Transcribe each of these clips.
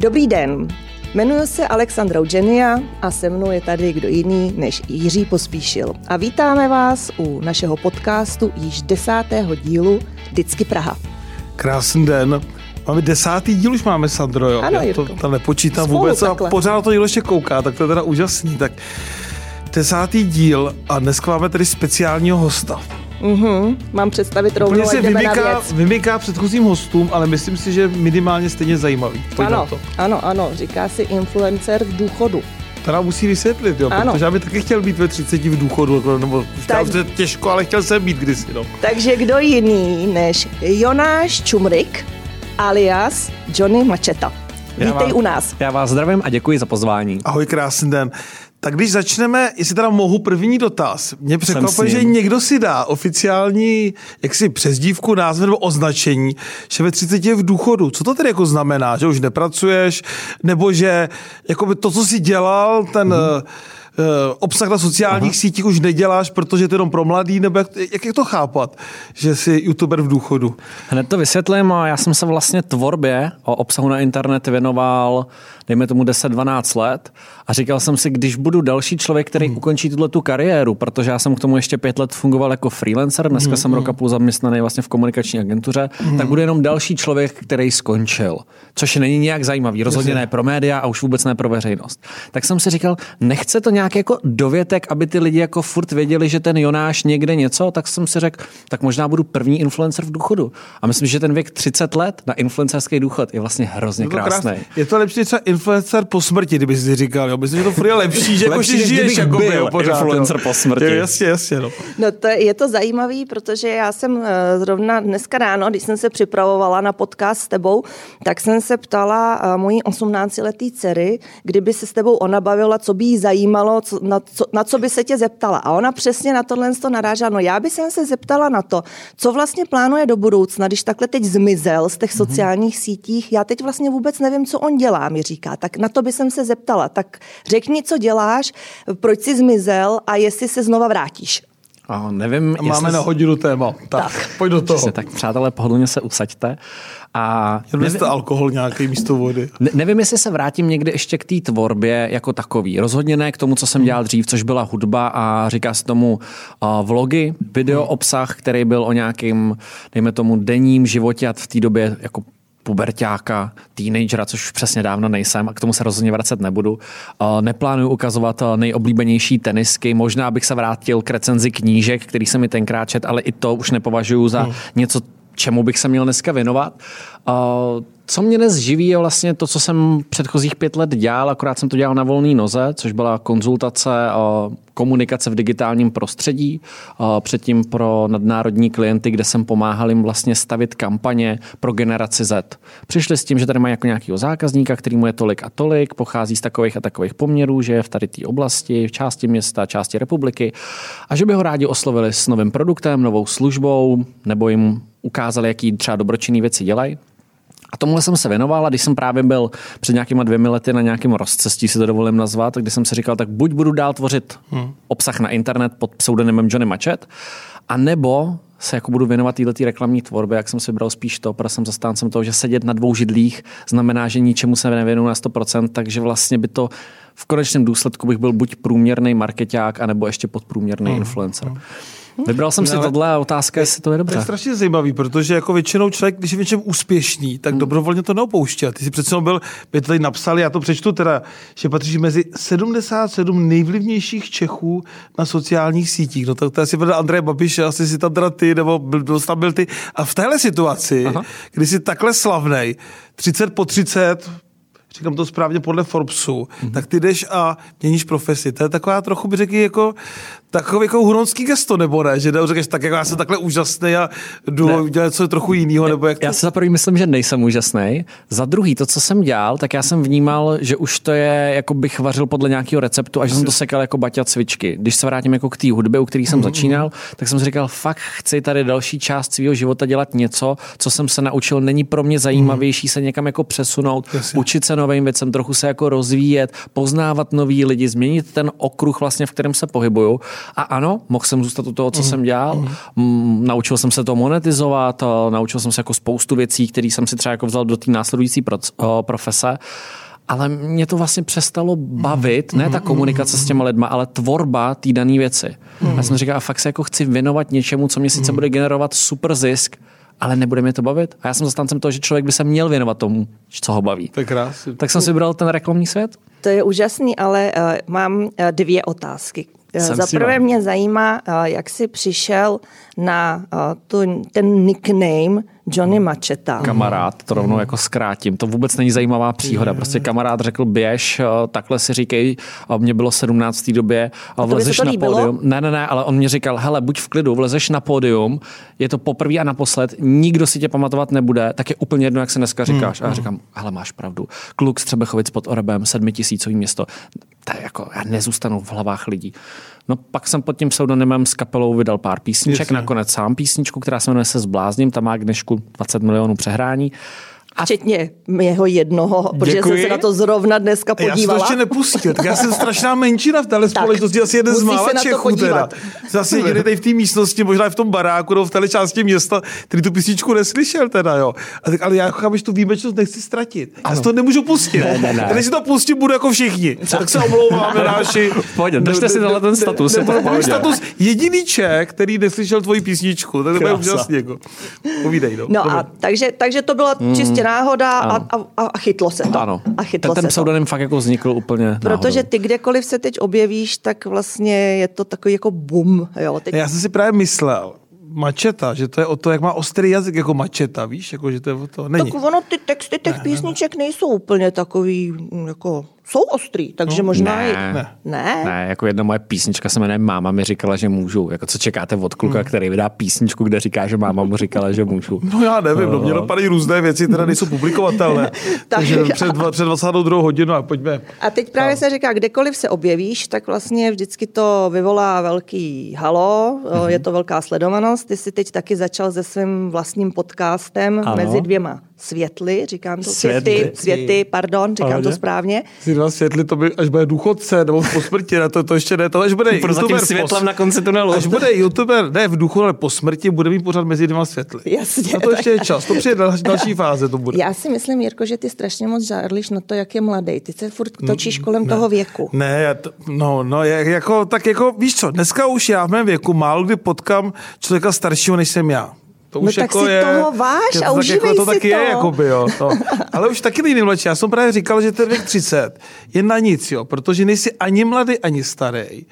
Dobrý den, jmenuji se Alexandra Eugenia a se mnou je tady kdo jiný než Jiří Pospíšil. A vítáme vás u našeho podcastu již desátého dílu Vždycky Praha. Krásný den. Máme desátý díl, už máme, Sandro, jo? Ano, Já to, Jirko. to nepočítám Spolu vůbec takhle. a pořád to dílo ještě kouká, tak to je teda úžasný. Tak desátý díl a dneska máme tady speciálního hosta. Mhm, mám představit rovnou Úplně se vymyká, věc. vymyká předchozím hostům, ale myslím si, že minimálně stejně zajímavý. Pojď Ano, to. ano, ano, říká si influencer v důchodu. To nám musí vysvětlit, jo, Ano. protože já bych taky chtěl být ve 30 v důchodu, jako, nebo Tak- těžko, ale chtěl jsem být kdysi. No. Takže kdo jiný než Jonáš Čumrik alias Johnny Macheta. Já Vítej vám- u nás. Já vás zdravím a děkuji za pozvání. Ahoj, krásný den. Tak když začneme, jestli teda mohu první dotaz. Mě překvapuje, že někdo si dá oficiální jaksi přezdívku, název nebo označení, že ve 30 je v důchodu. Co to tedy jako znamená? Že už nepracuješ? Nebo že jako to, co jsi dělal, ten mm-hmm. Obsah na sociálních Aha. sítích už neděláš, protože to je jenom pro mladý? Nebo jak, jak, jak to chápat, že jsi youtuber v důchodu? Hned to vysvětlím. Já jsem se vlastně tvorbě o obsahu na internet věnoval, dejme tomu 10-12 let a říkal jsem si, když budu další člověk, který hmm. ukončí tuhle tu kariéru, protože já jsem k tomu ještě pět let fungoval jako freelancer, dneska hmm. jsem rok a půl zaměstnaný vlastně v komunikační agentuře, hmm. tak budu jenom další člověk, který skončil. Což není nějak zajímavý, rozhodně ne pro média a už vůbec ne pro veřejnost. Tak jsem si říkal, nechce to nějak jako dovětek, aby ty lidi jako furt věděli, že ten Jonáš někde něco, tak jsem si řekl, tak možná budu první influencer v důchodu. A myslím, že ten věk 30 let na influencerský důchod je vlastně hrozně krásný. krásný. Je to lepší než třeba influencer po smrti, kdyby si říkal. Jo? Myslím, že to furt je lepší, že jako Lepší, že než žiješ jako byl byl pořád, influencer jo. po smrti. Jo, jasně, jasně. No. No to je, je to zajímavý, protože já jsem eh, zrovna dneska ráno, když jsem se připravovala na podcast s tebou, tak jsem se ptala eh, mojí 18-letý dcery, kdyby se s tebou ona bavila, co by jí zajímalo, co, na, co, na co by se tě zeptala. A ona přesně na tohle to narážela. No já bych se zeptala na to, co vlastně plánuje do budoucna, když takhle teď zmizel z těch sociálních sítích. Já teď vlastně vůbec nevím, co on dělá, mi říká. Tak na to by jsem se zeptala. Tak řekni, co děláš, proč jsi zmizel a jestli se znova vrátíš. A nevím, A máme na hodinu téma. Tak, tak. pojď do toho. Přesně, tak přátelé, pohodlně se usaďte. A Jenom nevím, jste alkohol nějaký místo vody. Ne, nevím, jestli se vrátím někdy ještě k té tvorbě jako takový. Rozhodně ne k tomu, co jsem dělal dřív, což byla hudba a říká se tomu uh, vlogy, video obsah, který byl o nějakým, dejme tomu, denním životě a v té době jako puberťáka, teenagera, což už přesně dávno nejsem a k tomu se rozhodně vracet nebudu. Uh, neplánuju ukazovat uh, nejoblíbenější tenisky, možná bych se vrátil k recenzi knížek, který jsem mi tenkrát čet, ale i to už nepovažuji za Hmm. něco, čemu bych se měl dneska věnovat. Co mě dnes živí je vlastně to, co jsem předchozích pět let dělal, akorát jsem to dělal na volné noze, což byla konzultace, komunikace v digitálním prostředí, předtím pro nadnárodní klienty, kde jsem pomáhal jim vlastně stavit kampaně pro generaci Z. Přišli s tím, že tady mají jako nějakého zákazníka, který mu je tolik a tolik, pochází z takových a takových poměrů, že je v tady té oblasti, v části města, části republiky a že by ho rádi oslovili s novým produktem, novou službou, nebo jim ukázali, jaký třeba dobročinný věci dělají. A tomuhle jsem se věnoval a když jsem právě byl před nějakýma dvěmi lety na nějakém rozcestí, si to dovolím nazvat, kdy jsem si říkal, tak buď budu dál tvořit hmm. obsah na internet pod pseudonymem Johnny Machet, a nebo se jako budu věnovat této reklamní tvorbě, jak jsem si vybral spíš to, protože jsem zastáncem toho, že sedět na dvou židlích znamená, že ničemu se nevěnuju na 100%, takže vlastně by to v konečném důsledku bych byl buď průměrný marketák, anebo ještě podprůměrný hmm. influencer. Vybral jsem si Ale- tohle a otázka, jestli to je To dobře. je strašně zajímavý, protože jako většinou člověk, když je v něčem úspěšný, tak dobrovolně to neopouští. A ty si přece jenom byl, by to tady napsali, já to přečtu teda, že patříš mezi 77 nejvlivnějších Čechů na sociálních sítích. No tak to asi vedl Andrej Babiš, asi si tam teda ty, nebo byl, byl, tam byl ty. A v téhle situaci, Aha. kdy jsi takhle slavnej, 30 po 30, říkám to správně podle Forbesu, mm-hmm. tak ty jdeš a měníš profesi. To je taková trochu, by řekl, jako takový jako huronský gesto, nebo ne? Že řekneš, tak jako já jsem takhle úžasný a jdu Ne. udělat něco trochu jiného, nebo jak to... Já si za prvý myslím, že nejsem úžasný. Za druhý, to, co jsem dělal, tak já jsem vnímal, že už to je, jako bych vařil podle nějakého receptu a že jsem to sekal jako baťa cvičky. Když se vrátím jako k té hudbě, u který jsem Mhm, začínal, tak jsem si říkal, fakt chci tady další část svého života dělat něco, co jsem se naučil, není pro mě zajímavější se někam jako přesunout, Jasně. učit se novým věcem, trochu se jako rozvíjet, poznávat nový lidi, změnit ten okruh vlastně, v kterém se pohybuju. A ano, mohl jsem zůstat u toho, co mm. jsem dělal. Mm. Naučil jsem se to monetizovat, naučil jsem se jako spoustu věcí, které jsem si třeba jako vzal do té následující profese ale mě to vlastně přestalo bavit, ne ta komunikace s těma lidma, ale tvorba té dané věci. Mm. Já jsem říkal, fakt se jako chci věnovat něčemu, co mě sice bude generovat super zisk, ale nebude mě to bavit. A já jsem zastáncem toho, že člověk by se měl věnovat tomu, co ho baví. Tak, krásný. tak jsem si vybral ten reklamní svět. To je úžasný, ale uh, mám uh, dvě otázky. Za prvé mě zajímá, uh, jak jsi přišel na uh, tu, ten nickname Johnny hmm. Macheta. Kamarád, to rovnou jako zkrátím. To vůbec není zajímavá příhoda. Prostě kamarád řekl, běž, eh, takhle si říkej, a mě bylo 17. době, a vlezeš na pódium. Ne, ne, ne, ale on mě říkal, hele, buď v klidu, vlezeš na pódium, je to poprvé a naposled, nikdo si tě pamatovat nebude, tak je úplně jedno, jak se dneska říkáš. Hmm. A já říkám, hele, máš pravdu. Kluk z Třebechovic pod Orebem, sedmitisícový město. To je jako, já nezůstanu v hlavách lidí. No pak jsem pod tím pseudonymem s kapelou vydal pár písniček, Jasně. nakonec sám písničku, která se jmenuje Se zblázním, tam má k dnešku 20 milionů přehrání. A... Včetně jeho jednoho, protože Děkuji. jsem se na to zrovna dneska podívala. Já jsem to ještě nepustil, tak já jsem strašná menšina v téhle společnosti, asi jeden z mála Čechů teda. Zase jediný tady v té místnosti, možná v tom baráku, nebo v téhle části města, který tu písničku neslyšel teda, jo. A tak, ale já chápu, že tu výjimečnost nechci ztratit. Já si to nemůžu pustit. Ne, ne, ne. Když si to pustím, budu jako všichni. Tak se omlouváme, náši. Pojď, držte si tenhle ten status. Ne, status jediný Čech, který neslyšel tvoji písničku. Tak to je úžasný. Jako. Povídej, no. No a takže, takže to bylo čistě prostě náhoda a, a, a chytlo se to. Ano. A chytlo ten, ten pseudonym fakt jako vznikl úplně Protože náhodou. ty kdekoliv se teď objevíš, tak vlastně je to takový jako bum. Jo. Teď... Já jsem si právě myslel, mačeta, že to je o to, jak má ostrý jazyk jako mačeta, víš, jako, že to je o to. Není. Tak ono, ty texty těch ne, písniček ne, ne. nejsou úplně takový, jako jsou ostrý, takže no, možná ne, i... Ne. ne. Ne, jako jedna moje písnička se jmenuje Máma mi říkala, že můžu. Jako co čekáte od kluka, hmm. který vydá písničku, kde říká, že máma mu říkala, že můžu. No já nevím, no, no mě dopadají různé věci, které nejsou publikovatelné. takže před, před 22 hodinu a pojďme. A teď právě no. se říká, kdekoliv se objevíš, tak vlastně vždycky to vyvolá velký halo, mm-hmm. je to velká sledovanost. Ty jsi teď taky začal se svým vlastním podcastem ano. mezi dvěma světly, říkám to světy, světy, světy pardon, říkám to správně. Si dva světly, to by, až bude důchodce, nebo po smrti, ne, to, to ještě ne, to až bude youtuber. světlem na konci tunelu. Až bude youtuber, ne v duchu, ale po smrti, bude mít pořád mezi dvěma světly. Jasně. A to ještě je čas, to přijde další, další fáze, to bude. Já si myslím, Jirko, že ty strašně moc žárlíš na to, jak je mladý. Ty se furt točíš kolem ne, toho věku. Ne, já to, no, no, jako, tak jako, víš co, dneska už já v mém věku málo kdy potkám člověka staršího, než jsem já. To no už tak jako si je, toho váš a užívej jako, to si taky to. je, jakoby, jo. To. Ale už taky nejde mladší. Já jsem právě říkal, že ten věk 30 je na nic, jo, protože nejsi ani mladý, ani starý.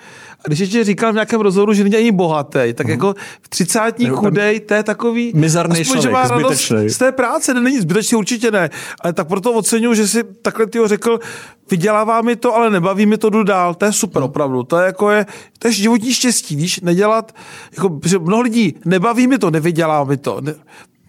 A když ještě říkal v nějakém rozhovoru, že není ani bohatý, tak mm. jako v třicátní chudej, to je takový mizarný člověk, z té práce, ne, není zbytečný, určitě ne. Ale tak proto oceňuji, že si takhle ty řekl, vydělává mi to, ale nebaví mi to, jdu dál. To je super, mm. opravdu. To je jako je, to je životní štěstí, víš, nedělat, jako, že mnoho lidí, nebaví mi to, nevydělá mi to. Ne,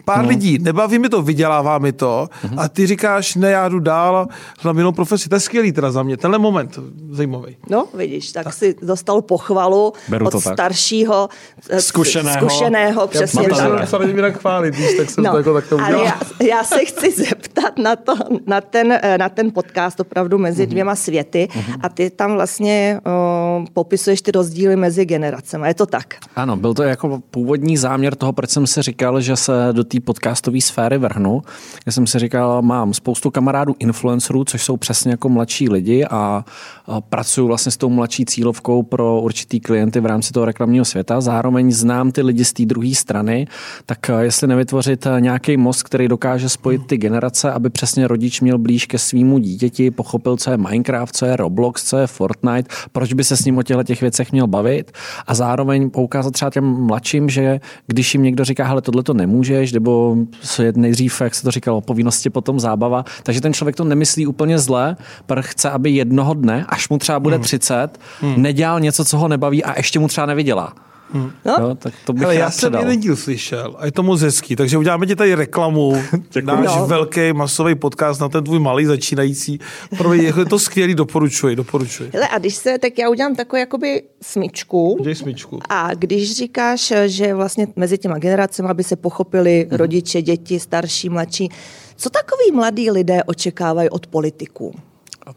pár no. lidí, nebaví mi to, vydělává mi to uh-huh. a ty říkáš, ne, já jdu dál, hledám jinou profesi. To je skvělý teda za mě, tenhle moment zajímavý. No, vidíš, tak, tak. si dostal pochvalu Beru od staršího, eh, zkušeného, zkušeného přesně já, tak. Já jinak chválit, víš, tak jsem no, to jako tak to udělal. já, já, se chci zeptat na, to, na, ten, eh, na ten podcast opravdu mezi uh-huh. dvěma světy uh-huh. a ty tam vlastně o, popisuješ ty rozdíly mezi generacemi. Je to tak? Ano, byl to jako původní záměr toho, proč jsem si říkal, že se do té podcastové sféry vrhnu. Já jsem si říkal, mám spoustu kamarádů influencerů, což jsou přesně jako mladší lidi a, a pracuju vlastně s tou mladší cílovkou pro určitý klienty v rámci toho reklamního světa. Zároveň znám ty lidi z té druhé strany, tak eh, jestli nevytvořit eh, nějaký most, který dokáže spojit ty generace, aby přesně rodič měl blíž ke svýmu dítěti, pochopil, co je Minecraft, co je Roblox, co je Fortnite, proč by se s ním o těchto těch věcech měl bavit a zároveň poukázat třeba těm mladším, že když jim někdo říká, hele, tohle to nemůžeš, nebo se je nejdřív, jak se to říkalo, povinnosti, potom zábava. Takže ten člověk to nemyslí úplně zle, protože chce, aby jednoho dne, až mu třeba bude 30, hmm. hmm. nedělal něco, co ho nebaví a ještě mu třeba nevydělá. Hmm. No? Jo, tak to bych Hele, já jsem jeden díl slyšel a je to moc hezký, takže uděláme ti tady reklamu, náš no. velký masový podcast na ten tvůj malý začínající. Pro mě je to skvělý, doporučuji, doporučuji. Hele, a když se, tak já udělám takovou jakoby smyčku. Udělej smyčku. A když říkáš, že vlastně mezi těma generacemi, aby se pochopili hmm. rodiče, děti, starší, mladší, co takový mladí lidé očekávají od politiků?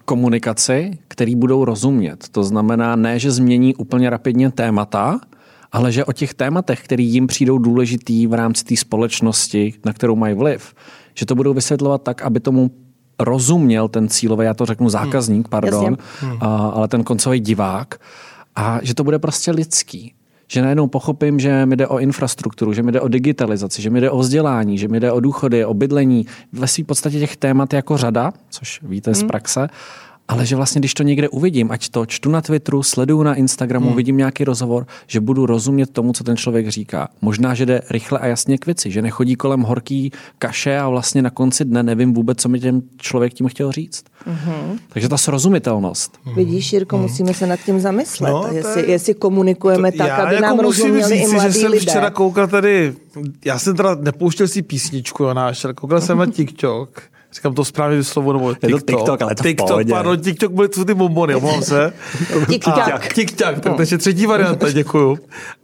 Komunikaci, který budou rozumět. To znamená ne, že změní úplně rapidně témata, ale že o těch tématech, které jim přijdou důležitý v rámci té společnosti, na kterou mají vliv, že to budou vysvětlovat tak, aby tomu rozuměl ten cílový, já to řeknu zákazník, pardon, hmm. a, ale ten koncový divák, a že to bude prostě lidský že najednou pochopím, že mi jde o infrastrukturu, že mi jde o digitalizaci, že mi jde o vzdělání, že mi jde o důchody, o bydlení. Ve své podstatě těch témat jako řada, což víte hmm. z praxe, ale že vlastně, když to někde uvidím, ať to čtu na Twitteru, sleduju na Instagramu, hmm. vidím nějaký rozhovor, že budu rozumět tomu, co ten člověk říká. Možná, že jde rychle a jasně k věci, že nechodí kolem horký kaše a vlastně na konci dne nevím vůbec, co mi ten člověk tím chtěl říct. Hmm. Takže ta srozumitelnost. Hmm. Vidíš, Jirko, hmm. musíme se nad tím zamyslet, no, jestli, je, jestli komunikujeme to, tak, aby jako nám rozuměli říct, i mladí že jsem lidé. včera koukal tady, já jsem teda nepouštěl si písničku, náš, koukal jsem na TikTok Říkám to správně slovo, nebo TikTok. Je to TikTok, ale to TikTok, pardon, TikTok byly to ty bombony, omlouvám se. TikTok. TikTok, tak takže třetí varianta, děkuju.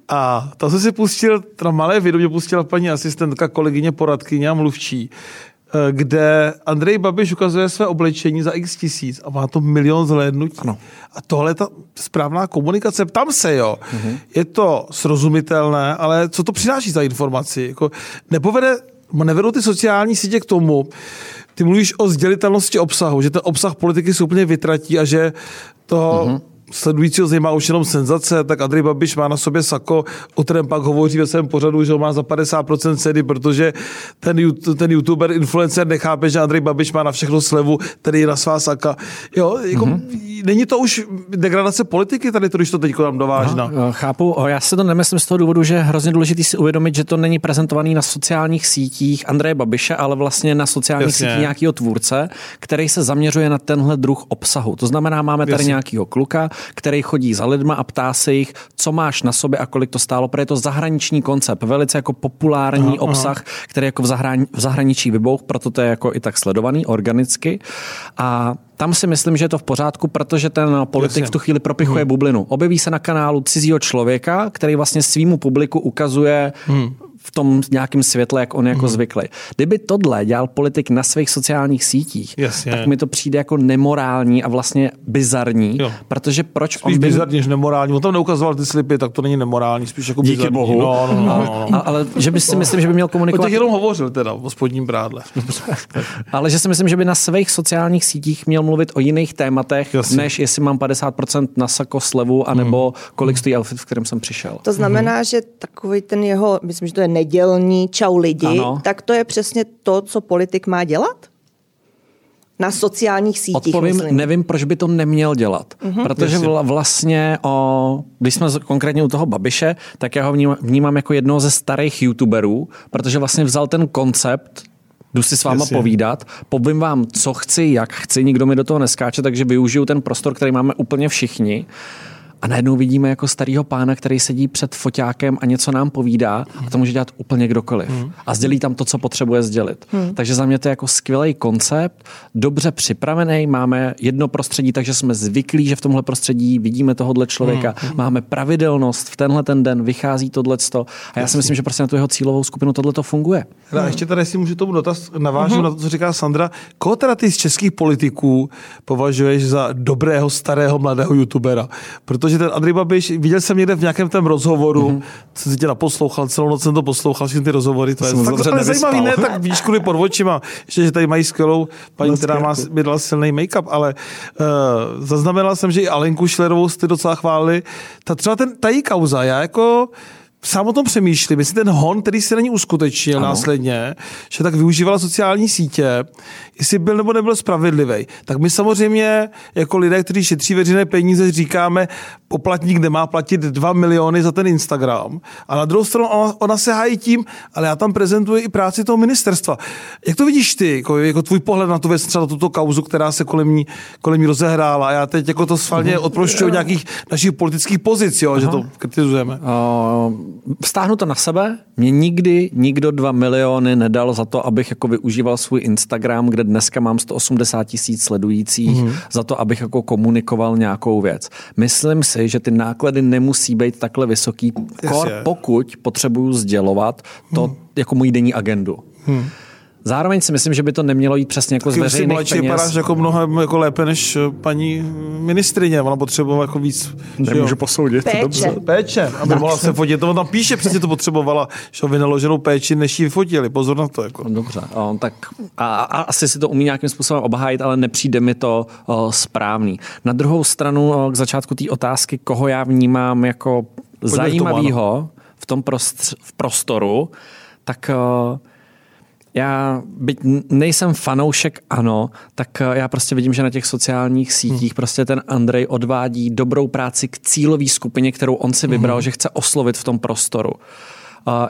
A to jsem si pustil, teda malé video mě pustila paní asistentka, kolegyně, poradkyně a mluvčí, eh, kde Andrej Babiš ukazuje své oblečení za x tisíc a má to milion zhlédnutí. Ano. A tohle je ta správná komunikace. Tam se, jo. Uh-huh. Je to srozumitelné, ale co to přináší za informaci? Jako, nepovede, nevedou ty sociální sítě k tomu, ty mluvíš o sdělitelnosti obsahu, že ten obsah politiky se úplně vytratí a že to mm-hmm sledujícího zajímá už jenom senzace, tak Andrej Babiš má na sobě sako, o kterém pak hovoří ve svém pořadu, že ho má za 50% ceny, protože ten, ten youtuber, influencer nechápe, že Andrej Babiš má na všechno slevu, tedy na svá saka. Jo, jako, mm-hmm. není to už degradace politiky tady, to, když to teď nám dovážna. No, chápu, já se to nemyslím z toho důvodu, že je hrozně důležité si uvědomit, že to není prezentovaný na sociálních sítích Andreje Babiše, ale vlastně na sociálních Jasně. sítích nějakého tvůrce, který se zaměřuje na tenhle druh obsahu. To znamená, máme tady Jasně. nějakého kluka, který chodí za lidma a ptá se jich, co máš na sobě a kolik to stálo, protože je to zahraniční koncept, velice jako populární aha, obsah, aha. který jako v, zahrani- v zahraničí vybouch, proto to je jako i tak sledovaný organicky. A tam si myslím, že je to v pořádku, protože ten politik Jasně. v tu chvíli propichuje hmm. bublinu. Objeví se na kanálu cizího člověka, který vlastně svýmu publiku ukazuje hmm v tom nějakém světle, jak on jako mm. zvyklý. Kdyby tohle dělal politik na svých sociálních sítích, Jasně. tak mi to přijde jako nemorální a vlastně bizarní, jo. protože proč spíš on by... bizarní než nemorální. On tam neukazoval ty slipy, tak to není nemorální, spíš jako Díky bizarní. bohu. No, no, no, no, no. A, ale že by si myslím, že by měl komunikovat... O těch jenom hovořil teda o spodním brádle. ale že si myslím, že by na svých sociálních sítích měl mluvit o jiných tématech, Jasně. než jestli mám 50% na sako slevu, anebo mm. kolik stojí outfit, v kterém jsem přišel. To znamená, mm. že takový ten jeho, myslím, že to je nedělní čau lidi, ano. tak to je přesně to, co politik má dělat? na sociálních sítích. Odpovím, myslím. nevím, proč by to neměl dělat. Uh-huh. Protože vl- vlastně, o, když jsme konkrétně u toho Babiše, tak já ho vnímám, vnímám jako jednoho ze starých youtuberů, protože vlastně vzal ten koncept jdu si s váma Jasně. povídat, povím vám, co chci, jak chci, nikdo mi do toho neskáče, takže využiju ten prostor, který máme úplně všichni a najednou vidíme jako starého pána, který sedí před foťákem a něco nám povídá a to může dělat úplně kdokoliv. Hmm. A sdělí tam to, co potřebuje sdělit. Hmm. Takže za mě to je jako skvělý koncept, dobře připravený, máme jedno prostředí, takže jsme zvyklí, že v tomhle prostředí vidíme tohohle člověka, hmm. máme pravidelnost, v tenhle ten den vychází tohle a já si myslím, že prostě na tu jeho cílovou skupinu tohle to funguje. A ještě tady si můžu tomu dotaz navážu hmm. na to, co říká Sandra. Koho teda ty z českých politiků považuješ za dobrého, starého, mladého youtubera? Protože protože ten Andrej Babiš, viděl jsem někde v nějakém tom rozhovoru, mm-hmm. co si tě naposlouchal, celou noc jsem to poslouchal, všechny ty rozhovory, to je tak, ale zajímavý, ne, tak víš, kvůli pod očima, ještě, že tady mají skvělou paní, která má, mi dala silný make-up, ale uh, zaznamenal jsem, že i Alenku Šlerovou jste docela chválili. Ta třeba ten, ta její kauza, já jako sám o tom přemýšlím, jestli ten hon, který se na ní uskutečnil ano. následně, že tak využívala sociální sítě, jestli byl nebo nebyl spravedlivý. Tak my samozřejmě jako lidé, kteří šetří veřejné peníze, říkáme, poplatník nemá platit 2 miliony za ten Instagram. A na druhou stranu ona, ona se hájí tím, ale já tam prezentuji i práci toho ministerstva. Jak to vidíš ty, jako, jako tvůj pohled na tu věc, třeba tuto kauzu, která se kolem ní, kolem ní rozehrála? A já teď jako to svalně uh-huh. odprošťuji nějakých našich politických pozic, jo, že to kritizujeme. Uh, stáhnu to na sebe. Mě nikdy nikdo 2 miliony nedal za to, abych jako využíval svůj Instagram, kde dneska mám 180 tisíc sledujících, uh-huh. za to, abych jako komunikoval nějakou věc. Myslím si, že ty náklady nemusí být takhle vysoký, kor, pokud potřebuju sdělovat to hmm. jako můj denní agendu. Hmm. Zároveň si myslím, že by to nemělo jít přesně jako Taky z veřejných mladší, peněz. vypadáš jako mnohem jako lépe než eh, paní ministrině. Ona potřebovala jako víc. Nemůžu posoudit. Péče. Dobře. Péče, aby mohla se fotit. To tam píše, přesně to potřebovala, že vynaloženou péči, než ji vyfotili. Pozor na to. Jako. Dobře, a tak a, a, asi si to umí nějakým způsobem obhájit, ale nepřijde mi to o, správný. Na druhou stranu o, k začátku té otázky, koho já vnímám jako Pojďme zajímavého v tom prostř, v prostoru, tak o, já byť nejsem fanoušek ano, tak eh, já prostě vidím, že na těch sociálních sítích hmm. prostě ten Andrej odvádí dobrou práci k cílové skupině, kterou on si vybral, hmm. že chce oslovit v tom prostoru. Uh,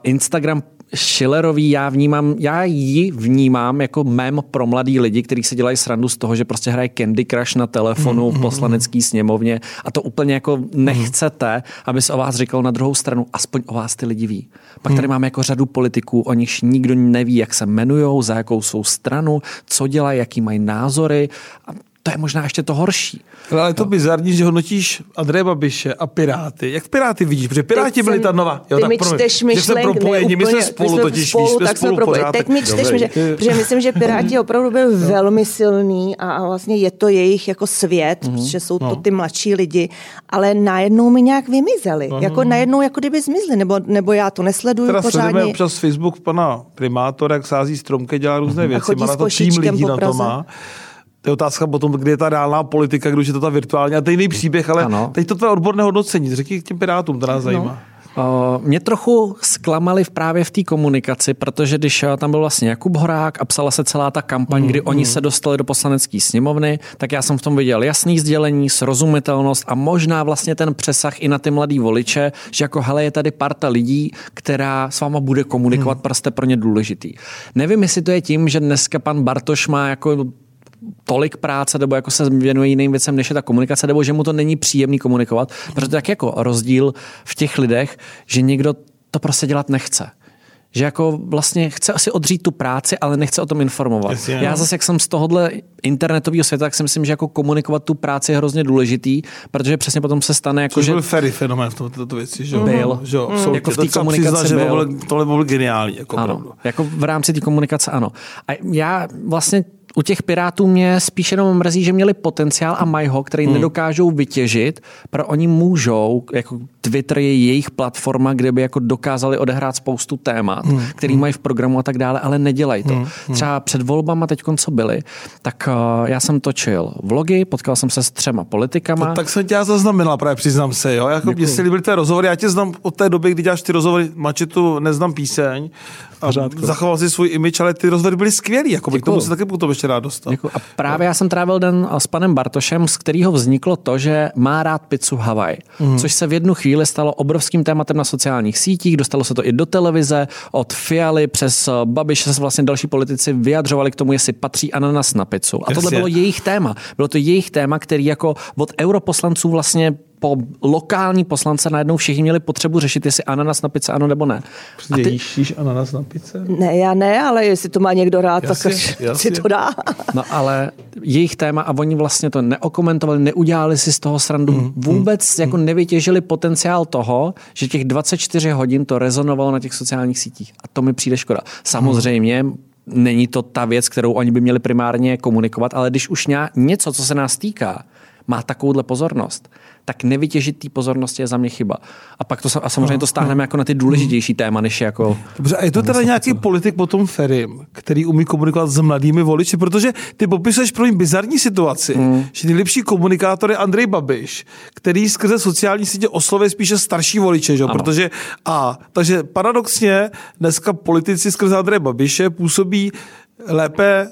Instagram Schillerový já vnímám, já ji vnímám jako mem pro mladý lidi, kteří se dělají srandu z toho, že prostě hraje Candy Crush na telefonu mm, v poslanecký sněmovně. A to úplně jako nechcete, aby se o vás říkalo na druhou stranu, aspoň o vás ty lidi ví. Pak tady máme jako řadu politiků, o nichž nikdo neví, jak se jmenují, za jakou jsou stranu, co dělají, jaký mají názory. A to je možná ještě to horší. Ale je to no. bizarní, že hodnotíš Andreje Babiše a Piráty. Jak Piráty vidíš? Protože Piráti byli ta nová. Jo, ty tak mi čteš myšlenky. My, propojení, my jsme spolu my jsme totiž, spolu, víš, tak spolu propojení. Teď mi čteš, že, protože myslím, že Piráti opravdu byl no. velmi silný a vlastně je to jejich jako svět, mm-hmm. že jsou to no. ty mladší lidi, ale najednou mi nějak vymizeli. Mm-hmm. Jako najednou jako kdyby zmizli, nebo, nebo já to nesleduju teda pořádně. Občas Facebook pana primátora, jak sází stromky, dělá různé věci. Má na to tým lidí na to má. To je otázka potom, kdy je ta reálná politika, když je to ta virtuální. A to je jiný příběh, ale ano. teď to tvé odborné hodnocení. Řekni k těm pirátům, to nás no. zajímá. No. Mě trochu zklamali právě v té komunikaci, protože když eh, tam byl vlastně Jakub Horák a psala se celá ta kampaň, mm, kdy mm. oni se dostali do poslanecké sněmovny, tak já jsem v tom viděl jasný sdělení, srozumitelnost a možná vlastně ten přesah i na ty mladý voliče, že jako hele, je tady parta lidí, která s váma bude komunikovat, mm. prostě pro ně důležitý. Nevím, jestli to je tím, že dneska pan Bartoš má jako tolik práce nebo jako se věnuje jiným věcem, než je ta komunikace, nebo že mu to není příjemný komunikovat, protože tak jako rozdíl v těch lidech, že někdo to prostě dělat nechce že jako vlastně chce asi odřít tu práci, ale nechce o tom informovat. Jasně, Já zase, jak jsem z tohohle internetového světa, tak si myslím, že jako komunikovat tu práci je hrozně důležitý, protože přesně potom se stane jako, Což že... byl ferry fenomén v této věci, že Byl. Že jo, mm. Jako v té komunikaci přiznat, byl. Že tohle byl geniální. Jako ano, jako v rámci té komunikace ano. A já vlastně u těch Pirátů mě spíš jenom mrzí, že měli potenciál a mají ho, který hmm. nedokážou vytěžit, pro oni můžou, jako Twitter je jejich platforma, kde by jako dokázali odehrát spoustu témat, hmm. který hmm. mají v programu a tak dále, ale nedělají to. Hmm. hmm. Třeba před volbama teď, co byly, tak uh, já jsem točil vlogy, potkal jsem se s třema politikama. To, tak jsem tě já zaznamenal, právě přiznám se, jo. Jako mě se líbily ty rozhovory, já tě znám od té doby, kdy děláš ty rozhovory, tu neznám píseň, a zachoval si svůj image, ale ty rozhovory byly skvělý, jako k tomu se taky potom ještě rád dostal. Děkuju. A právě já jsem trávil den s panem Bartošem, z kterého vzniklo to, že má rád pizzu Havaj, mm. což se v jednu chvíli stalo obrovským tématem na sociálních sítích, dostalo se to i do televize, od Fialy přes Babiše se vlastně další politici vyjadřovali k tomu, jestli patří ananas na pizzu. A tohle bylo jejich téma. Bylo to jejich téma, který jako od europoslanců vlastně po lokální poslance najednou všichni měli potřebu řešit, jestli ananas na pice ano nebo ne. A ty... Jíš ananas na pice? Ne, já ne, ale jestli to má někdo rád, jasně, tak jasně. si to dá. No ale jejich téma a oni vlastně to neokomentovali, neudělali si z toho srandu, mm, vůbec mm, jako mm. nevytěžili potenciál toho, že těch 24 hodin to rezonovalo na těch sociálních sítích. A to mi přijde škoda. Samozřejmě mm není to ta věc, kterou oni by měli primárně komunikovat, ale když už něco, co se nás týká, má takovouhle pozornost, tak nevytěžit té pozornosti je za mě chyba. A pak to a samozřejmě to stáhneme jako na ty důležitější téma, než jako... Dobře, a je to teda nějaký politik potom Ferim, který umí komunikovat s mladými voliči, protože ty popisuješ pro ně bizarní situaci, mm. že nejlepší komunikátor je Andrej Babiš, který skrze sociální sítě oslovuje spíše starší voliče, že? protože a, takže paradoxně dneska politici skrze Andreje Babiše působí lépe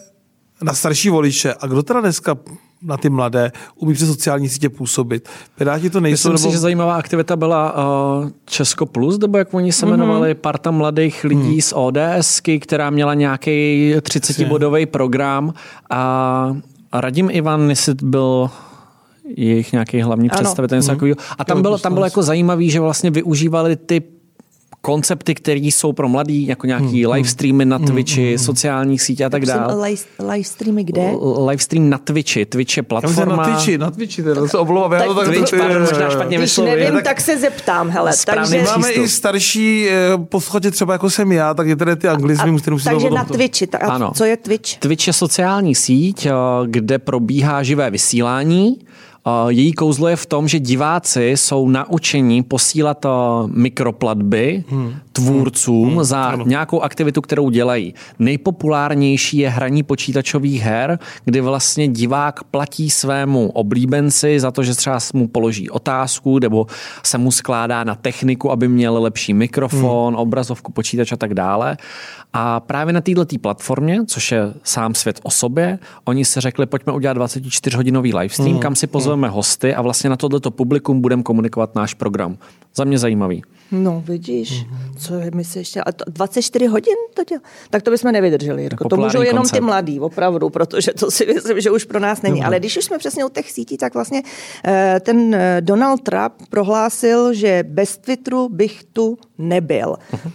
na starší voliče. A kdo teda dneska na ty mladé, umí přes sociální sítě působit. Piráti to nejsou. Myslím nebo... si, že zajímavá aktivita byla uh, Česko Plus, nebo jak oni se mm-hmm. jmenovali, parta mladých lidí mm. z ODSky, která měla nějaký 30-bodový program a Radim Ivan, jestli byl jejich nějaký hlavní představitel, mm. A tam bylo, tam bylo jako zajímavý, že vlastně využívali ty koncepty, které jsou pro mladý, jako nějaký hmm, live streamy na Twitchi, hmm, sociálních sítě a tak dále. Live, live streamy kde? Live stream na Twitchi. Twitch je platforma. Na Twitchi, na Twitchi, to se omlouvám. Tak, tak Twitch, pardon, možná špatně Když nevím, tak, tak se zeptám, hele. Takže... Máme i starší eh, posluchače, třeba jako jsem já, tak je tady ty anglizmy, které musím Takže na Twitchi. Ta, a ano. co je Twitch? Twitch je sociální síť, eh, kde probíhá živé vysílání její kouzlo je v tom, že diváci jsou naučeni posílat eh, mikroplatby hmm. tvůrcům hmm. za ano. nějakou aktivitu, kterou dělají. Nejpopulárnější je hraní počítačových her, kdy vlastně divák platí svému oblíbenci za to, že třeba mu položí otázku nebo se mu skládá na techniku, aby měl lepší mikrofon, hmm. obrazovku, počítač a tak dále. A právě na této platformě, což je sám svět o sobě, oni se řekli, pojďme udělat 24-hodinový livestream, mm. kam si pozveme hosty a vlastně na tohleto publikum budeme komunikovat náš program. Za mě zajímavý. No, vidíš, co je, my se ještě, a to 24 hodin to dělá? Tak to bychom nevydrželi, Jirko. To můžou jenom koncept. ty mladí, opravdu, protože to si myslím, že už pro nás není. Ale když už jsme přesně u těch sítí, tak vlastně eh, ten eh, Donald Trump prohlásil, že bez Twitteru bych tu nebyl. Uh-huh.